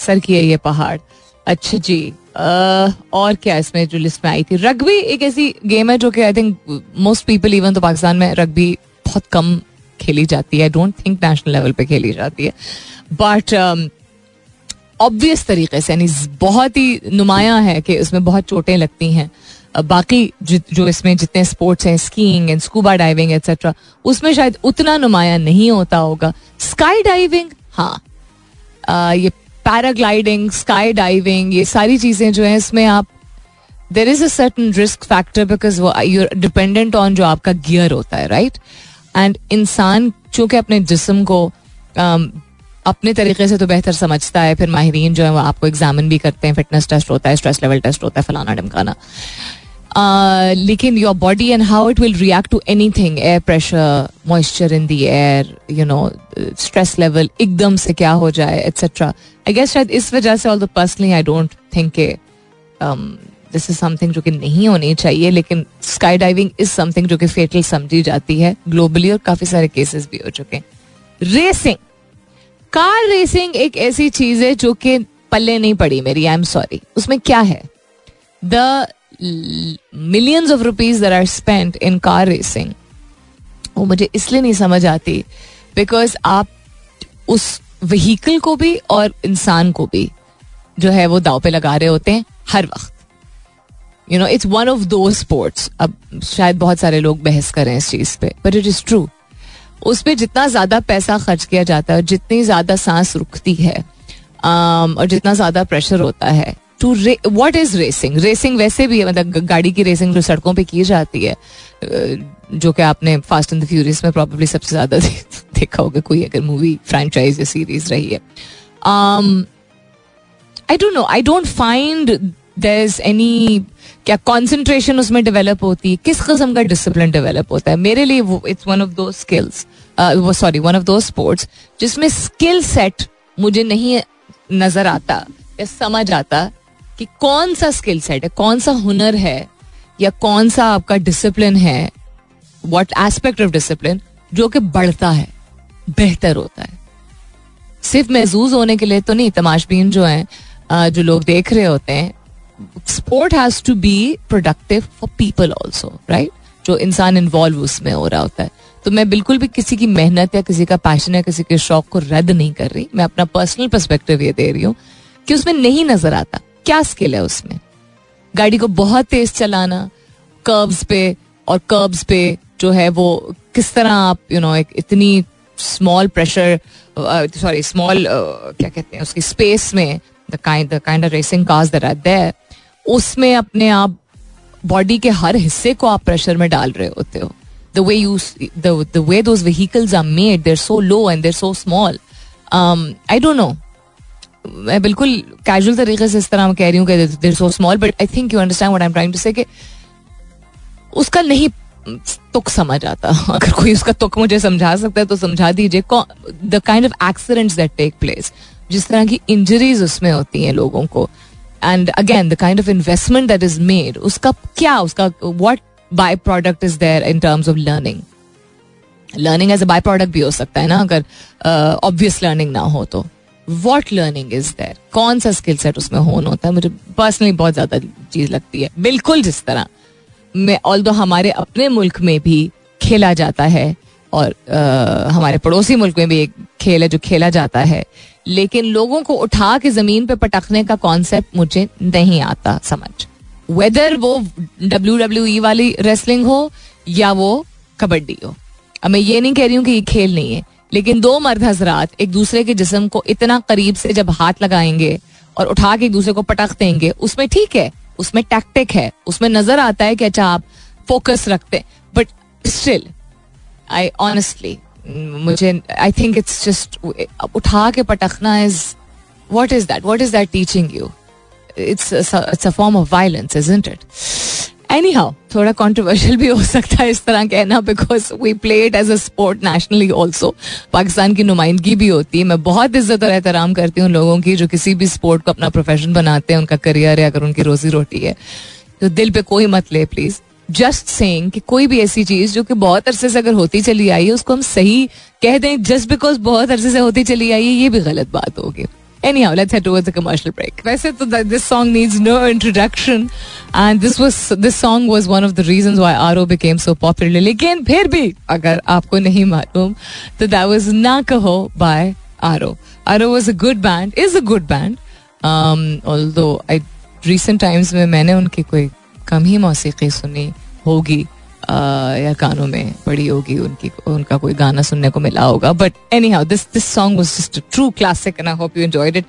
Speaker 1: sir की है ये पहाड़। अच्छा जी uh, और क्या इसमें जो लिस्ट में आई थी? रग्बी एक ऐसी गेम है जो कि I think most people even though Pakistan में रग्बी बहुत कम खेली जाती है। I don't think national level पे खेली जाती है। बट ऑब्वियस um, तरीके से यानी बहुत ही नुमाया है कि उसमें बहुत चोटें लगती हैं। बाकी जो इसमें जितने स्पोर्ट्स हैं skiing and scuba diving etcetera उसमें शायद उतना नुमाया नहीं होता होगा। स्काई डाइविंग हाँ। आ, ये पैराग्लाइडिंग स्काई डाइविंग ये सारी चीज़ें जो है इसमें आप there is a certain risk factor because वो यूर डिपेंडेंट ऑन जो आपका गियर होता है राइट एंड इंसान चूँकि अपने जिसम को um, अपने तरीके से तो बेहतर समझता है, फिर माहरीन जो है वो आपको एग्जामिन भी करते हैं फिटनेस टेस्ट होता है स्ट्रेस लेवल टेस्ट होता है, फलाना ढमकाना। लेकिन your body and how it will react to anything air pressure moisture in the air you know stress level एकदम से क्या हो जाए एट्सेट्रा आई गेस शायद इस वजह से all the personally I don't think के दिस इज़ समथिंग जो कि नहीं होनी चाहिए, लेकिन स्काई डाइविंग इज़ समथिंग जो कि फेटल समझी जाती है ग्लोबली और काफ़ी सारे केसेस भी हो चुके हैं। रेसिंग कार रेसिंग एक ऐसी चीज़ है जो कि पल्ले नहीं पड़ी मेरी आई एम सॉरी उसमें क्या है? The millions of rupees there are spent in car racing वो मुझे इसलिए नहीं समझ आती बिकॉज़ आप उस व्हीकल को भी और इंसान को भी जो है वो दाव पे लगा रहे होते हैं हर वक्त. You know it's one of those sports अब शायद बहुत सारे लोग बहस करें इस चीज़ पे बट इट इज़ ट्रू उस पर जितना ज़्यादा पैसा खर्च किया जाता है जितनी ज़्यादा सांस रुकती है um, और जितना ज़्यादा प्रेशर होता है to what is racing racing वैसे भी है मतलब गाड़ी की रेसिंग जो सड़कों पे की जाती है जो कि आपने फास्ट एंड द फ्यूरियस में प्रॉब्लली सबसे ज़्यादा देखा होगा कोई अगर मूवी फ्रेंचाइज या सीरीज़ रही है। I don't know I don't find there is any क्या कॉन्सेंट्रेशन उसमें डेवलप होती है? किस किस्म का डिसिप्लिन डेवलप होता है? मेरे लिए it's one of those skills sorry one of those sports जिसमें स्किल सेट मुझे नहीं नज़र आता या समझ आता कि कौन सा स्किल सेट है, कौन सा हुनर है, या कौन सा आपका डिसिप्लिन है वॉट एस्पेक्ट ऑफ़ डिसिप्लिन जो कि बढ़ता है, बेहतर होता है। सिर्फ़ महजूज होने के लिए तो नहीं, तमाशबीन जो है जो लोग देख रहे होते हैं sport has to be productive for people also right जो इंसान इन्वॉल्व उसमें हो रहा होता है। तो मैं बिल्कुल भी किसी की मेहनत या किसी का पैशन या किसी के शौक को रद्द नहीं कर रही। मैं अपना पर्सनल परस्पेक्टिव ये दे रही हूँ कि उसमें नहीं नज़र आता। क्या स्किल है उसमें? गाड़ी को बहुत तेज चलाना कर्ब्स पे और कर्व्स पे जो है वो किस तरह आप यू you नो know, एक इतनी स्मॉल प्रेशर सॉरी स्मॉल क्या कहते हैं उसकी स्पेस में the kind the kind of racing cars that are there उसमें अपने आप बॉडी के हर हिस्से को आप प्रेशर में डाल रहे होते हो। The way you the way those vehicles are made there so low and there so small I don't know मैं बिल्कुल कैजुअल तरीके से इस तरह कह रही हूँ there so small but I think you understand what I am trying to say कि उसका नहीं तुक समझ आता। अगर कोई उसका तुक मुझे समझा सकता है तो समझा दीजिए। The kind of accidents that take place जिस तरह की इंजरीज उसमें होती हैं लोगों को। And again the kind of investment that is made उसका क्या उसका what byproduct is there in terms of learning learning as a byproduct भी हो सकता है ना अगर ऑब्वियस uh, लर्निंग ना हो तो। वॉट लर्निंग इज़ देर कौन सा स्किल सेट उसमें होन होता है? मुझे पर्सनली बहुत ज़्यादा चीज़ लगती है। बिल्कुल जिस तरह। मैं ऑल दो हमारे अपने मुल्क में भी खेला जाता है और आ, हमारे पड़ोसी मुल्क में भी एक खेल है जो खेला जाता है लेकिन लोगों को उठा के ज़मीन पे पटकने का कॉन्सेप्ट मुझे नहीं आता समझ। वेदर वो डब्ल्यू डब्ल्यू वाली रेसलिंग हो या वो कबड्डी हो। अब मैं ये नहीं कह रही हूँ कि ये खेल नहीं है, लेकिन दो मर्द हजरात एक दूसरे के जिसम को इतना करीब से जब हाथ लगाएँगे और उठा के एक दूसरे को पटक देंगे, उसमें ठीक है, उसमें टैक्टिक है, उसमें नज़र आता है कि अच्छा आप फोकस रखते बट स्टिल आई ऑनेस्टली मुझे आई थिंक इट्स जस्ट उठा के पटकना is what is that what is that teaching you it's it's a form of violence isn't it anyhow थोड़ा कॉन्ट्रोवर्शियल भी हो सकता है इस तरह कहना because we play it as a sport nationally also Pakistan की नुमाइंदगी भी होती है। मैं बहुत इज़्ज़त और एहतराम करती हूँ लोगों की जो किसी भी स्पोर्ट को अपना प्रोफेशन बनाते हैं, उनका करियर है अगर उनकी रोजी रोटी है। तो दिल पे कोई मत ले प्लीज़ जस्ट सेइंग कि कोई भी ऐसी चीज़ जो कि बहुत अरसे से अगर होती चली आई है उसको हम सही कह दें जस्ट बिकॉज़ बहुत अरसे से होती चली आई है ये भी गलत बात होगी Anyhow, let's head towards a commercial break. वैसे तो this song needs no introduction and this was this song was one of the reasons why RO became so popular. लेकिन फिर भी अगर आपको नहीं मालूम तो that was ना कहो by RO. RO was a good band, is a good band. Um, although I recent times में मैंने उनकी कोई कम ही मौसीकी सुनी होगी या कानों में पड़ी होगी, उनकी, उनका कोई गाना सुनने को मिला होगा। But anyhow this this song was just true classic and I hope you enjoyed it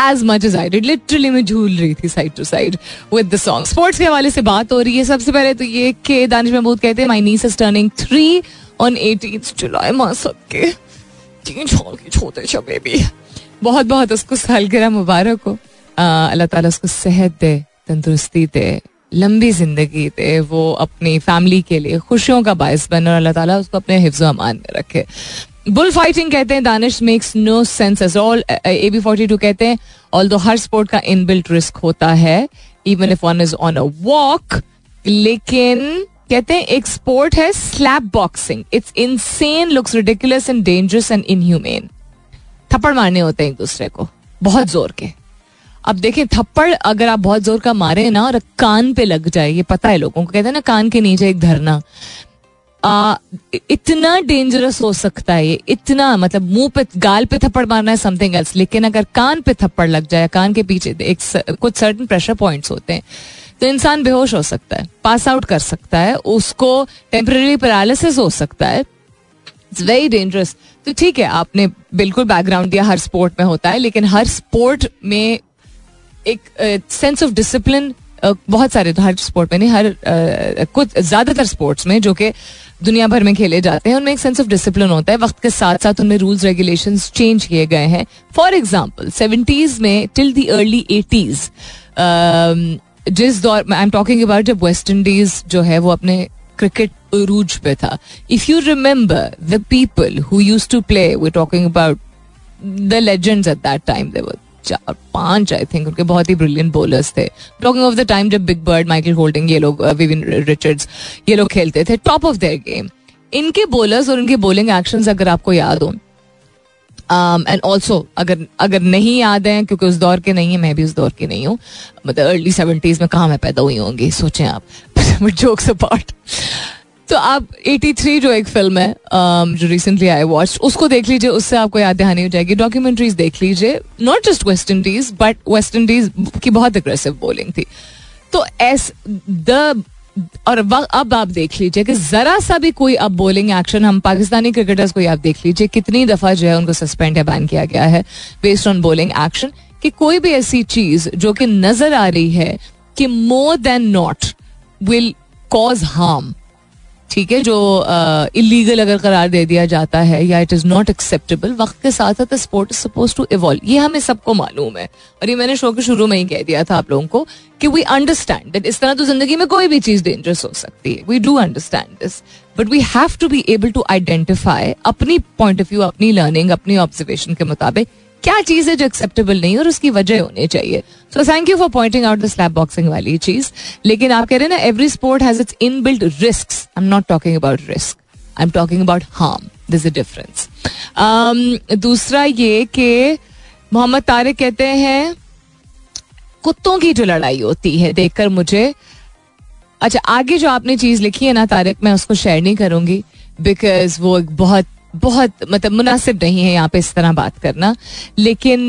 Speaker 1: as much as I did literally मैं झूल रही थी side to side with the song sports के हवाले से बात हो रही है सबसे पहले तो ये कि दानिश महमूद कहते हैं my niece is turning three on eighteen July माह सबके तीन साल की छोटे छ बेबी बहुत बहुत उसको सालगिरह मुबारक हो। अल्लाह ताला उसको सेहत दे, तंदुरुस्ती दे। लंबी ज़िंदगी दे, वो अपनी फैमिली के लिए खुशियों का बायस बने और अल्लाह ताला उसको अपने हिफ्ज अमान में रखे। बुल फाइटिंग कहते हैं Danish makes no sense as all A B forty two कहते हैं ऑल दो हर स्पोर्ट का इन बिल्ट रिस्क होता है even if one is on a walk लेकिन कहते हैं, एक स्पोर्ट है slap boxing it's insane looks ridiculous and dangerous and inhumane थप्पड़ मारने होते हैं एक दूसरे को, बहुत ज़ोर के। अब देखें थप्पड़ अगर आप बहुत ज़ोर का मारे ना और कान पे लग जाए ये पता है लोगों को कहते हैं ना कान के नीचे एक धरना। आ, इतना डेंजरस हो सकता है ये इतना मतलब मुँह पे गाल पे थप्पड़ मारना है समथिंग एल्स लेकिन अगर कान पे थप्पड़ लग जाए कान के पीछे एक कुछ सर्टन प्रेशर पॉइंट्स होते हैं तो इंसान बेहोश हो सकता है पास आउट कर सकता है उसको टेम्पररी पैरालिसिस हो सकता है। इट्स वेरी डेंजरस तो ठीक है आपने बिल्कुल बैकग्राउंड दिया हर स्पोर्ट में होता है लेकिन हर स्पोर्ट में एक सेंस ऑफ़ डिसिप्लिन बहुत सारे तो हर स्पोर्ट में नहीं, हर कुछ ज़्यादातर स्पोर्ट्स में जो कि दुनिया भर में खेले जाते हैं, उनमें एक सेंस ऑफ़ डिसिप्लिन होता है। वक्त के साथ साथ उनमें रूल्स रेगुलेशन चेंज किए गए हैं। फॉर एग्ज़ाम्पल सेवेंटीज में टिल दी अर्ली एटीज जिस दौर आई एम टॉकिंग अबाउट जब वेस्ट इंडीज जो है, वो अपने क्रिकेट अरूज पे था। If you remember the people who use to play we talking about the legends at that time they were चार पाँच आई थिंक उनके बहुत ही ब्रिलियंट बोलर्स थे। टॉकिंग ऑफ़ द टाइम जब बिग बर्ड माइकल होल्डिंग ये लोग woven Richards ये लोग खेलते थे टॉप ऑफ़ देयर गेम इनके बोलर्स और उनके बोलिंग एक्शन अगर आपको याद हो एंड um, ऑल्सो अगर अगर नहीं याद है क्योंकि उस दौर के नहीं है मैं भी उस दौर की नहीं हूँ मतलब अर्ली सेवेंटीज में कहा मैं पैदा हुई होंगी सोचें आप। जोक्स अपार्ट तो आप 83 जो एक फ़िल्म है um, जो रिसेंटली आई वॉच उसको देख लीजिए उससे आपको याद दहानी हो जाएगी। डॉक्यूमेंट्रीज देख लीजिए। Not just West Indies but West Indies की बहुत अग्रेसिव बोलिंग थी। तो एस द और अब आप देख लीजिए कि जरा सा भी कोई अब बोलिंग एक्शन हम पाकिस्तानी क्रिकेटर्स को आप देख लीजिए कितनी दफ़ा जो है उनको सस्पेंड या बैन किया गया है बेस्ड ऑन बोलिंग एक्शन कि कोई भी ऐसी चीज़ जो कि नज़र आ रही है कि more than not will cause harm ठीक है, जो इलीगल अगर करार दे दिया जाता है या इट इज़ नॉट एक्सेप्टेबल वक्त के साथ साथ sport is suppose to evolve ये हमें सबको मालूम है। और ये मैंने शो के शुरू में ही कह दिया था आप लोगों को कि वी अंडरस्टैंड दैट इस तरह तो ज़िंदगी में कोई भी चीज़ डेंजरस हो सकती है। We do understand this but we have to be able to identify अपनी पॉइंट ऑफ़ व्यू अपनी लर्निंग अपनी ऑब्जर्वेशन के मुताबिक क्या चीज़ है जो एक्सेप्टेबल नहीं और उसकी वजह होनी चाहिए? So thank you for pointing out the slap boxing वाली चीज़. लेकिन आप कह रहे हैं ना every sport has its in built risk I am not talking about risk I am talking about harm this difference दूसरा ये कि मोहम्मद तारिक कहते हैं, कुत्तों की जो लड़ाई होती है, देखकर मुझे अच्छा आगे जो आपने चीज़ लिखी है ना तारिक, मैं उसको शेयर नहीं करूँगी बिकॉज़ वो एक बहुत बहुत मतलब मुनासिब नहीं है यहाँ पे इस तरह बात करना। लेकिन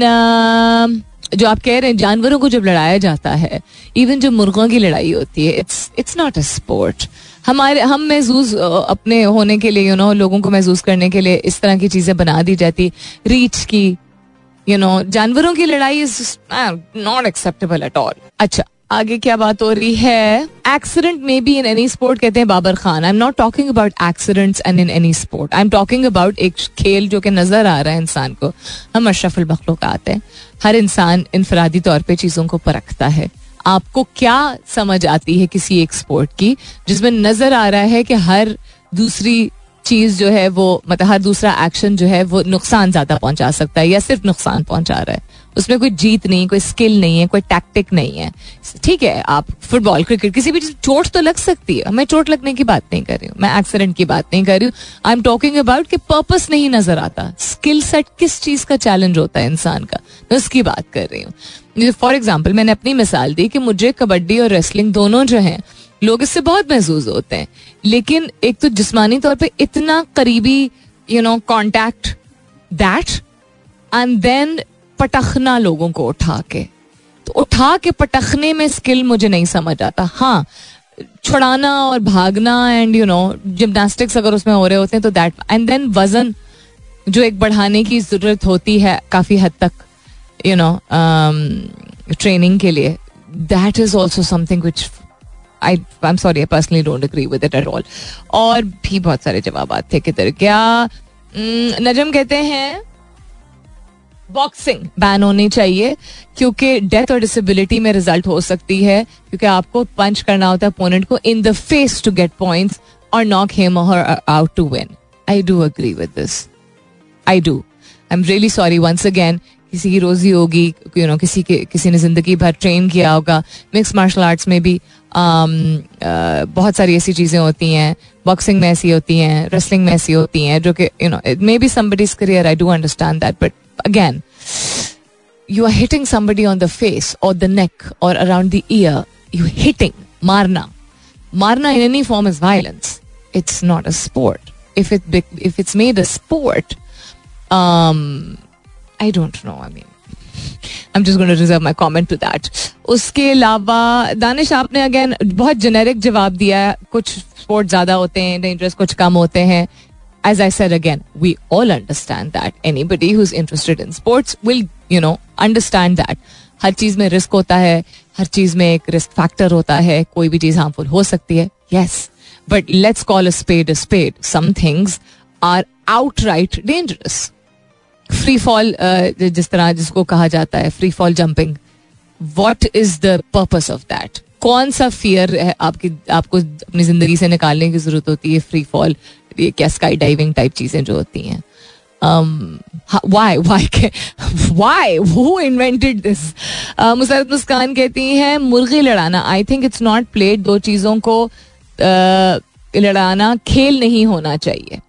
Speaker 1: जो आप कह रहे हैं, जानवरों को जब लड़ाया जाता है इवन जो मुर्गों की लड़ाई होती है it's it's not a sport हमारे, हम महसूस अपने होने के लिए यू नो लोगों को महसूस करने के लिए इस तरह की चीज़ें बना दी जाती। रीच की यू नो जानवरों की लड़ाई is not acceptable at all अच्छा आगे क्या बात हो रही है? एक्सीडेंट में भी इन एनी स्पोर्ट कहते हैं Babar Khan. I am not talking about accidents and in any sport I am talking about एक खेल जो कि नज़र आ रहा है इंसान को। हम अशरफुल आते हैं। हर इंसान इनफरादी तौर पर चीज़ों को परखता है। आपको क्या समझ आती है किसी एक स्पोर्ट की, जिसमें नज़र आ रहा है कि हर दूसरी चीज़ जो है वो मतलब हर दूसरा एक्शन जो है वो नुकसान ज़्यादा पहुँचा सकता है या सिर्फ़ नुकसान पहुँचा रहा है? उसमें कोई जीत नहीं, कोई स्किल नहीं है, कोई टैक्टिक नहीं है। ठीक है, आप फुटबॉल क्रिकेट किसी भी चोट तो लग सकती है। मैं चोट लगने की बात नहीं कर रही हूँ। मैं एक्सीडेंट की बात नहीं कर रही हूँ। आई एम टॉकिंग अबाउट कि पर्पस नहीं नज़र आता। स्किल सेट किस चीज़ का चैलेंज होता है इंसान का? मैं उसकी बात कर रही हूँ। फॉर एग्ज़ाम्पल मैंने अपनी मिसाल दी कि मुझे कबड्डी और रेसलिंग दोनों जो हैं, लोग इससे बहुत महसूस होते हैं। लेकिन एक तो जिसमानी तौर पर इतना करीबी you know contact that and then पटखना लोगों को उठा के। तो उठा के पटखने में स्किल मुझे नहीं समझ आता। हाँ छुड़ाना और भागना एंड यू नो जिमनास्टिक्स अगर उसमें हो रहे होते हैं तो दैट एंड देन वज़न, जो एक बढ़ाने की ज़रूरत होती है काफ़ी हद तक यू नो ट्रेनिंग के लिए। That is also something which I I am sorry I personally don't agree with it at all और भी बहुत सारे जवाब थे किधर क्या? नजम कहते हैं बॉक्सिंग बैन होनी चाहिए क्योंकि डेथ और डिसेबिलिटी में रिज़ल्ट हो सकती है क्योंकि आपको पंच करना होता है अपोनेंट को in the face to get points और नॉक हिम और out to win I do agree with this I do I am really sorry once again किसी की रोजी होगी यू नो किसी के किसी ने ज़िंदगी भर ट्रेन किया होगा। मिक्स मार्शल आर्ट्स में भी um, uh, बहुत सारी ऐसी चीज़ें होती हैं। बॉक्सिंग में ऐसी होती हैं रेसलिंग में ऐसी होती हैं जो कि you know it may be somebody's career I do understand that but again, you are hitting somebody on the face or the neck or around the ear. You hitting marna. Marna in any form is violence. It's not a sport. If it if it's made a sport, um, I don't know. I mean, I'm just going to reserve my comment to that. उसके अलावा दानिश आपने again बहुत generic जवाब दिया है कुछ sport ज्यादा होते हैं डेंजरस कुछ कम होते हैं as I said again, we all understand that. Anybody who's interested in sports will, you know, understand that. हर चीज़ में रिस्क होता है हर चीज़ में एक रिस्क फैक्टर होता है कोई भी चीज़ हार्मफुल हो सकती है yes but let's call a spade a spade some things are outright dangerous free fall जिस तरह जिसको कहा जाता है free fall jumping what is the purpose of that कौन सा फियर है आपकी आपको अपनी ज़िंदगी से निकालने की ज़रूरत होती है फ्री फॉल ये क्या स्काई डाइविंग टाइप चीज़ें जो होती हैं। Why why why who invented this Musarrat Muskan कहती हैं मुर्गी लड़ाना I think it's not played दो चीज़ों को uh, लड़ाना खेल नहीं होना चाहिए।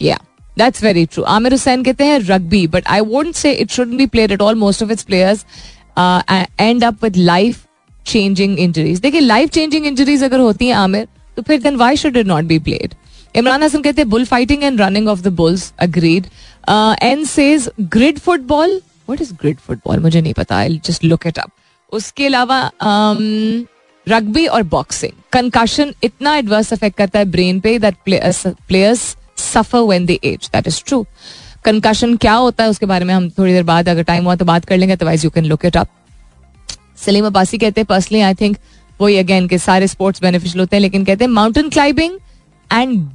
Speaker 1: या that's very true Aamir Hussain कहते हैं rugby but I won't say it should be played at all most of its players end up with life changing injuries देखिए लाइफ चेंजिंग इंजरीज अगर होती हैं आमिर तो फिर then why should it not be played Imran Hasan कहते हैं bull fighting and running of the bulls agreed N says grid football what is grid football मुझे नहीं पता I just look it up उसके अलावा रग्बी um, और boxing concussion इतना adverse affect करता है ब्रेन पे that players suffer when they age that is true concussion क्या होता है उसके बारे में हम थोड़ी देर बाद अगर टाइम हुआ तो बात कर लेंगे otherwise you can look it up Salim Abbasi कहते हैं पर्सनली आई थिंक वही अगेन के सारे स्पोर्ट्स बेनिफिशियल होते हैं लेकिन कहते हैं mountain climbing and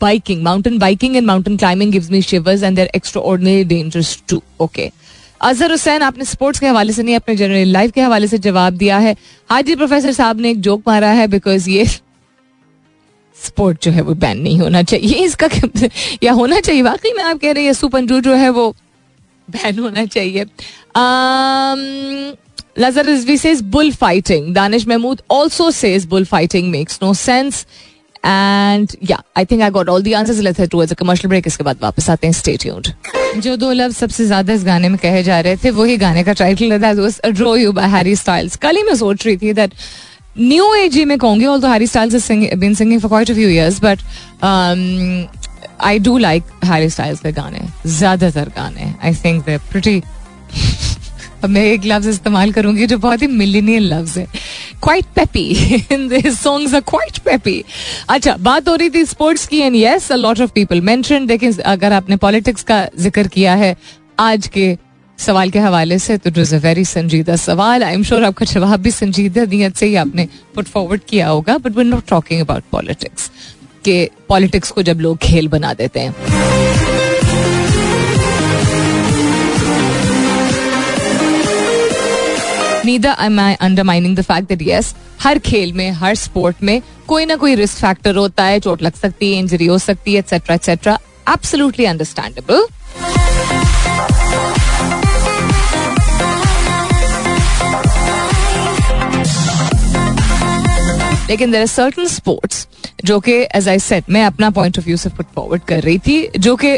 Speaker 1: biking, mountain biking and mountain climbing gives me shivers and they're extraordinarily dangerous too. Okay. Azhar Hussain आपने स्पोर्ट्स के हवाले से नहीं अपने जनरल लाइफ के हवाले से जवाब दिया है। हाजी प्रोफेसर साहब ने एक जोक मारा है बिकॉज़ ये स्पोर्ट जो है वो बैन नहीं होना चाहिए। इसका या होना चाहिए? वाकई में आप कह रहे हैं सुपंजू जो है वो बैन होना चाहिए। Lazar Rizvi says bull fighting Danish Mahmood also says bull fighting makes no sense and yeah I think I got all the answers let's head towards a commercial break इसके बाद वापस आते हैं स्टे ट्यून्ड जो दो लफ्ज सबसे ज़्यादा इस गाने में कहे जा रहे थे, वही गाने का title that was adore you by Harry Styles कल ही मैं सोच रही थी दैट न्यू एज ही में कहूँगी although Harry Styles is been singing for quite a few years but I do like Harry Styles के गाने, ज़्यादातर गाने. आई थिंक दे प्रिटी अब मैं एक लफ्ज इस्तेमाल करूँगी जो बहुत ही मिलीनियल लफ्ज है। Quite peppy songs are quite peppy अच्छा बात हो रही थी स्पोर्ट्स की and yes a lot of people mention देखिए अगर आपने पॉलिटिक्स का ज़िक्र किया है, आज के सवाल के हवाले से तो इट अ वेरी संजीदा सवाल. आई एम श्योर आपका जवाब भी संजीदा नीयत से ही आपने पुट फॉरवर्ड किया होगा but we not talking about politics के पॉलिटिक्स को जब लोग खेल बना देते हैं। Neither am I undermining the fact that yes हर खेल में, हर स्पोर्ट में कोई ना कोई रिस्क फैक्टर होता है, चोट लग सकती है इंजरी हो सकती है एक्सेट्रा एक्सेट्रा एब्सोल्युटली अंडरस्टैंडेबल लेकिन देर आर सर्टन स्पोर्ट्स जो कि एज आई सेट मैं अपना पॉइंट ऑफ़ व्यू से पुट फॉरवर्ड कर रही थी, जो कि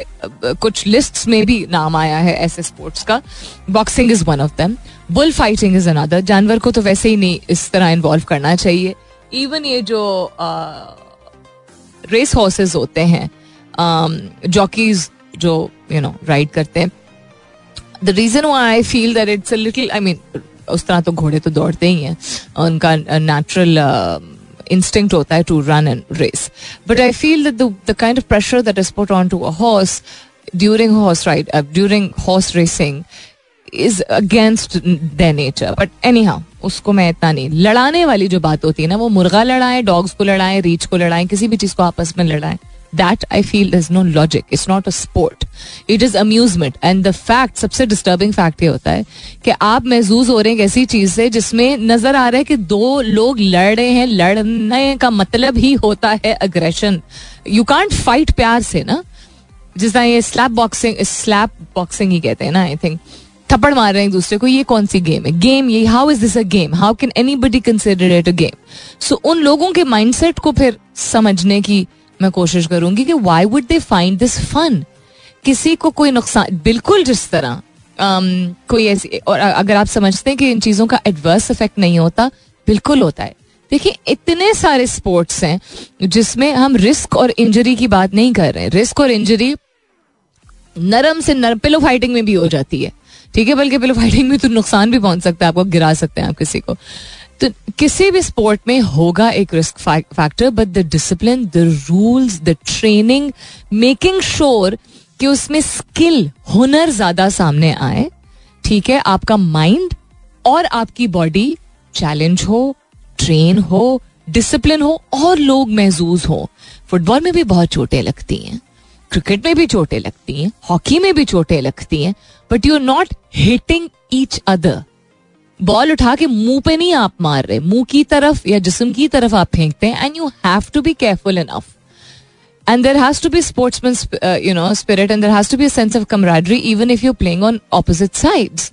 Speaker 1: कुछ लिस्ट्स में भी नाम आया है ऐसे स्पोर्ट्स का. Boxing is one of them bull fighting is another जानवर को तो वैसे ही नहीं इस तरह इन्वॉल्व करना चाहिए। इवन ये जो रेस हॉर्सेस होते हैं जॉकीज जो यू नो राइड करते हैं the reason I feel that it's a little I mean उस तरह तो घोड़े तो दौड़ते ही हैं। उनका नेचुरल instinct होता है to run and race. But I feel the the of pressure that is put on to onto a horse during horse ride uh, during racing is against their nature. But anyhow, उसको मैं इतना नहीं लड़ाने वाली जो बात होती है ना वो मुर्गा लड़ाए डॉग्स को लड़ाए रीच को लड़ाए किसी भी चीज़ को आपस में लड़ाए that I feel is no logic it's not a sport it is amusement and the fact सबसे डिस्टर्बिंग फैक्ट ये होता है कि आप महसूस हो रहे हैं ऐसी चीज़ से जिसमें नज़र आ रहा है कि दो लोग लड़ रहे हैं। लड़ने का मतलब ही होता है अग्रेशन यू कांट फाइट प्यार से ना। जिस तरह ये स्लैप बॉक्सिंग स्लैप बॉक्सिंग ही कहते हैं ना आई थिंक थप्पड़ मार रहे हैं एक दूसरे को ये कौन सी गेम है? गेम ये how is this a game how can anybody consider it a game so उन लोगों के माइंडसेट को फिर समझने की मैं कोशिश करूँगी कि why would they find this fun किसी को कोई नुकसान बिल्कुल जिस तरह um, कोई ऐसी और अगर आप समझते हैं कि इन चीज़ों का एडवर्स इफ़ेक्ट नहीं होता बिल्कुल होता है। देखिए इतने सारे स्पोर्ट्स हैं जिसमें हम रिस्क और इंजरी की बात नहीं कर रहे हैं। रिस्क और इंजरी नरम से नरम पिलो फाइटिंग में भी हो जाती है। ठीक है, बल्कि पिलो फाइटिंग में तो नुकसान भी पहुँच सकता है, आपको गिरा सकते हैं आप किसी को। तो किसी भी स्पोर्ट में होगा एक risk factor but the discipline the rules the training making sure कि उसमें स्किल हुनर ज़्यादा सामने आए, ठीक है, आपका माइंड और आपकी बॉडी चैलेंज हो ट्रेन हो डिसिप्लिन हो, और लोग महजूज हो। फुटबॉल में भी बहुत चोटें लगती हैं। क्रिकेट में भी चोटें लगती हैं, हॉकी में भी चोटें लगती हैं but you are not hitting each other ball उठा के मुँह पे नहीं आप मार रहे, मुँह की तरफ़ या जिसम की तरफ़ आप फेंकते हैं and you have to be careful enough and there has to be sportsman you know spirit and there has to be sense of camaraderie even if you playing on opposite sides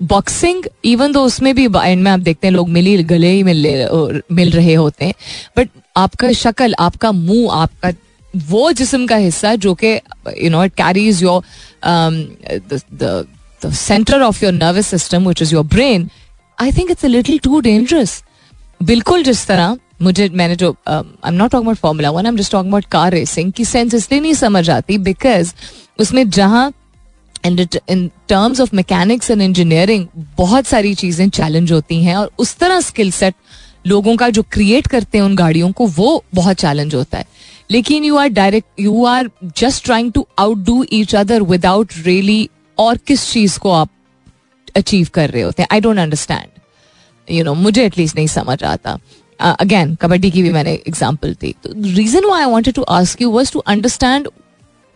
Speaker 1: boxing even though उसमें भी and में आप देखते हैं, लोग मिली, गले ही मिल मिल रहे होते हैं बट आपका शक्ल, आपका मुँह, आपका वो जिसम का हिस्सा जो कि you know it carries your the center of your nervous system, which is your brain, I think it's a little too dangerous. बिल्कुल जिस तरह मुझे मैंने जो I am not talking about Formula one I am just talking about car racing की sense इसलिए नहीं समझ आती बिकॉज़ उसमें जहाँ in terms of mechanics and engineering बहुत सारी चीज़ें चैलेंज होती हैं और उस तरह स्किल सेट लोगों का जो क्रिएट करते हैं उन गाड़ियों को वो बहुत चैलेंज होता है लेकिन you are direct you are just trying to outdo each other without really और किस चीज़ को आप अचीव कर रहे होते हैं? I don't understand you know मुझे एटलीस्ट नहीं समझ आता। अगेन uh, कबड्डी की भी मैंने एग्ज़ाम्पल थी तो reason why I wanted to ask you was to understand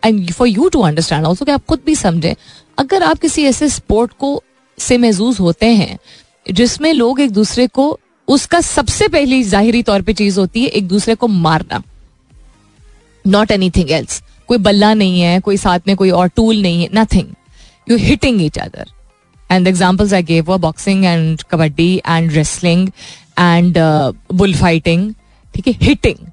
Speaker 1: and for you to understand also कि आप खुद भी समझें। अगर आप किसी ऐसे स्पोर्ट को से महजूज होते हैं जिसमें लोग एक दूसरे को उसका सबसे पहली जाहिरी तौर पे चीज़ होती है एक दूसरे को मारना। नॉट एनी थिंग एल्स कोई बल्ला नहीं है, कोई साथ में कोई और टूल नहीं है nothing you hitting each other and examples I gave boxing and kabaddi and wrestling and bull fighting ठीक है हिटिंग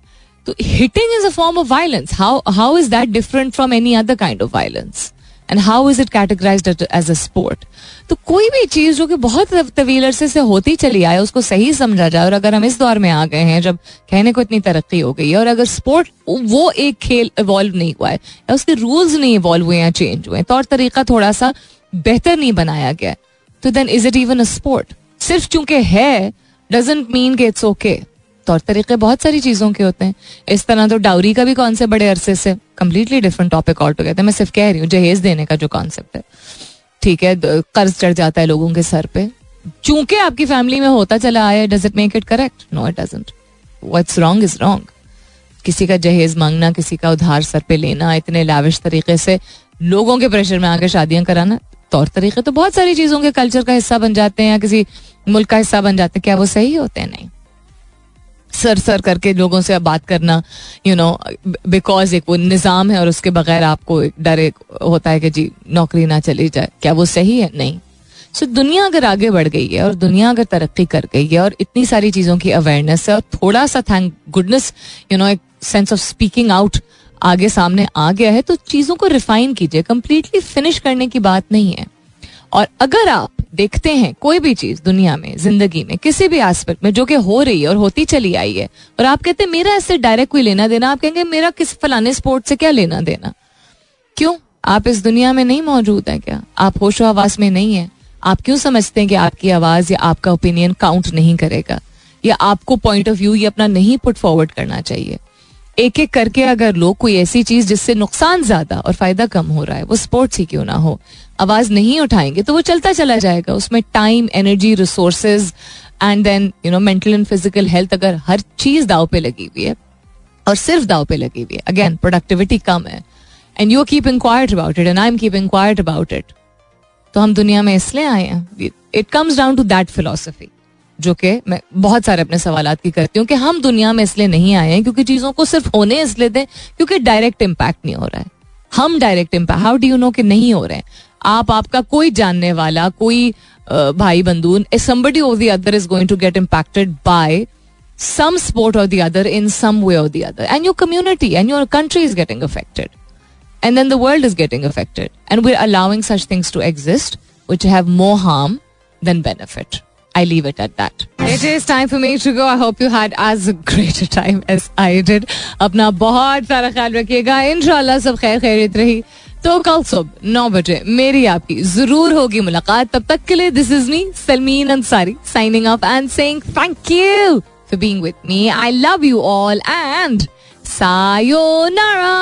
Speaker 1: तो hitting is a form of violence how how is that different from any other kind of violence and how is it categorize as a sport तो कोई भी चीज़ जो कि बहुत तवील अरसे से होती चली आए, उसको सही समझा जाए, और अगर हम इस दौर में आ गए हैं, जब कहने को इतनी तरक्की हो गई है, और अगर स्पोर्ट वो एक खेल इवॉल्व नहीं हुआ है, या उसके रूल्स नहीं इवॉल्व हुए या चेंज हुए तौर तरीका थोड़ा सा बेहतर नहीं बनाया गया तो then is it even a sport सिर्फ़ चूँकि है डजेंट मीन के इट्स ओके तौर तरीके बहुत सारी चीज़ों के होते हैं। इस तरह तो डाउरी का भी कॉन्सेप्ट बड़े अरसे से completely different topic all together मैं सिर्फ़ कह रही हूँ, जहेज देने का जो कॉन्सेप्ट है। ठीक है कर्ज चढ़ जाता है लोगों के सर पे। चूँकि आपकी फैमिली में होता चला आया does it make it correct no it doesn't what's wrong is wrong किसी का जहेज मांगना, किसी का उधार सर पे लेना, इतने लाविश तरीके से लोगों के प्रेशर में आकर शादियाँ कराना, तौर तरीके तो बहुत सारी चीज़ों के कल्चर का हिस्सा बन जाते हैं या किसी मुल्क का हिस्सा बन जाते हैं। क्या वो सही होते हैं? नहीं। सर सर करके लोगों से बात करना यू नो बिकॉज़ एक वो निज़ाम है और उसके बगैर आपको डर एक होता है कि जी नौकरी ना चली जाए। क्या वो सही है? नहीं। सो so, दुनिया अगर आगे बढ़ गई है और दुनिया अगर तरक्की कर गई है और इतनी सारी चीज़ों की अवेयरनेस है और थोड़ा सा थैंक गुडनेस यू नो एक सेंस ऑफ़ स्पीकिंग आउट आगे सामने आ गया है तो चीज़ों को रिफाइन कीजिए। कंप्लीटली फिनिश करने की बात नहीं है। और अगर आप देखते हैं कोई भी चीज़ दुनिया में, ज़िंदगी में, किसी भी एस्पेक्ट में जो कि हो रही है और होती चली आई है। और आप कहते हैं, मेरा ऐसे डायरेक्ट कोई लेना देना? आप कहेंगे, मेरा किस फलाने स्पोर्ट से क्या लेना देना? क्यों? आप इस दुनिया में नहीं मौजूद है क्या? आप होशो आवास में नहीं है। आप क्यों समझते हैं कि आपकी आवाज़ या आपका ओपिनियन काउंट नहीं करेगा? या आपको पॉइंट ऑफ़ व्यू ये अपना नहीं पुट फॉरवर्ड करना चाहिए? एक एक करके अगर लोग कोई ऐसी चीज़ जिससे नुकसान ज़्यादा और फ़ायदा कम हो रहा है, वो स्पोर्ट्स ही क्यों ना हो? आवाज़ नहीं उठाएँगे तो वो चलता चला जाएगा। उसमें time, energy resources and then you know mental and physical health अगर हर चीज़ दाव पे लगी हुई है और सिर्फ़ दाव पे लगी हुई है अगेन प्रोडक्टिविटी कम है and you keep inquired about it and I am keep inquired about it तो हम दुनिया में इसलिए आए हैं। It comes down to that philosophy जो कि मैं बहुत सारे अपने सवाल की करती हूँ कि हम दुनिया में इसलिए नहीं आए हैं क्योंकि चीज़ों को सिर्फ़ होने इसलिए दें क्योंकि डायरेक्ट इम्पैक्ट नहीं हो रहा है। हम direct impact how do you know कि नहीं हो रहे हैं? आप, आपका कोई जानने वाला, कोई भाई बंधु somebody of the other is going to get impacted by some sport of the other in some way of the other and your community and your country is getting affected and then the world is getting affected and we allowing such things to exist which have more harm than benefit I leave it at that. It is time for me to go. I hope you had as great a time as I did. अपना बहुत सारा ख्याल रखिएगा इंशाल्लाह सब खैर खैरियत रही तो कल सुबह नौ बजे मेरी आपकी ज़रूर होगी मुलाकात तब तक के लिए this is me Salmeen Ansari signing off and saying thank you for being with me I love you all and sayonara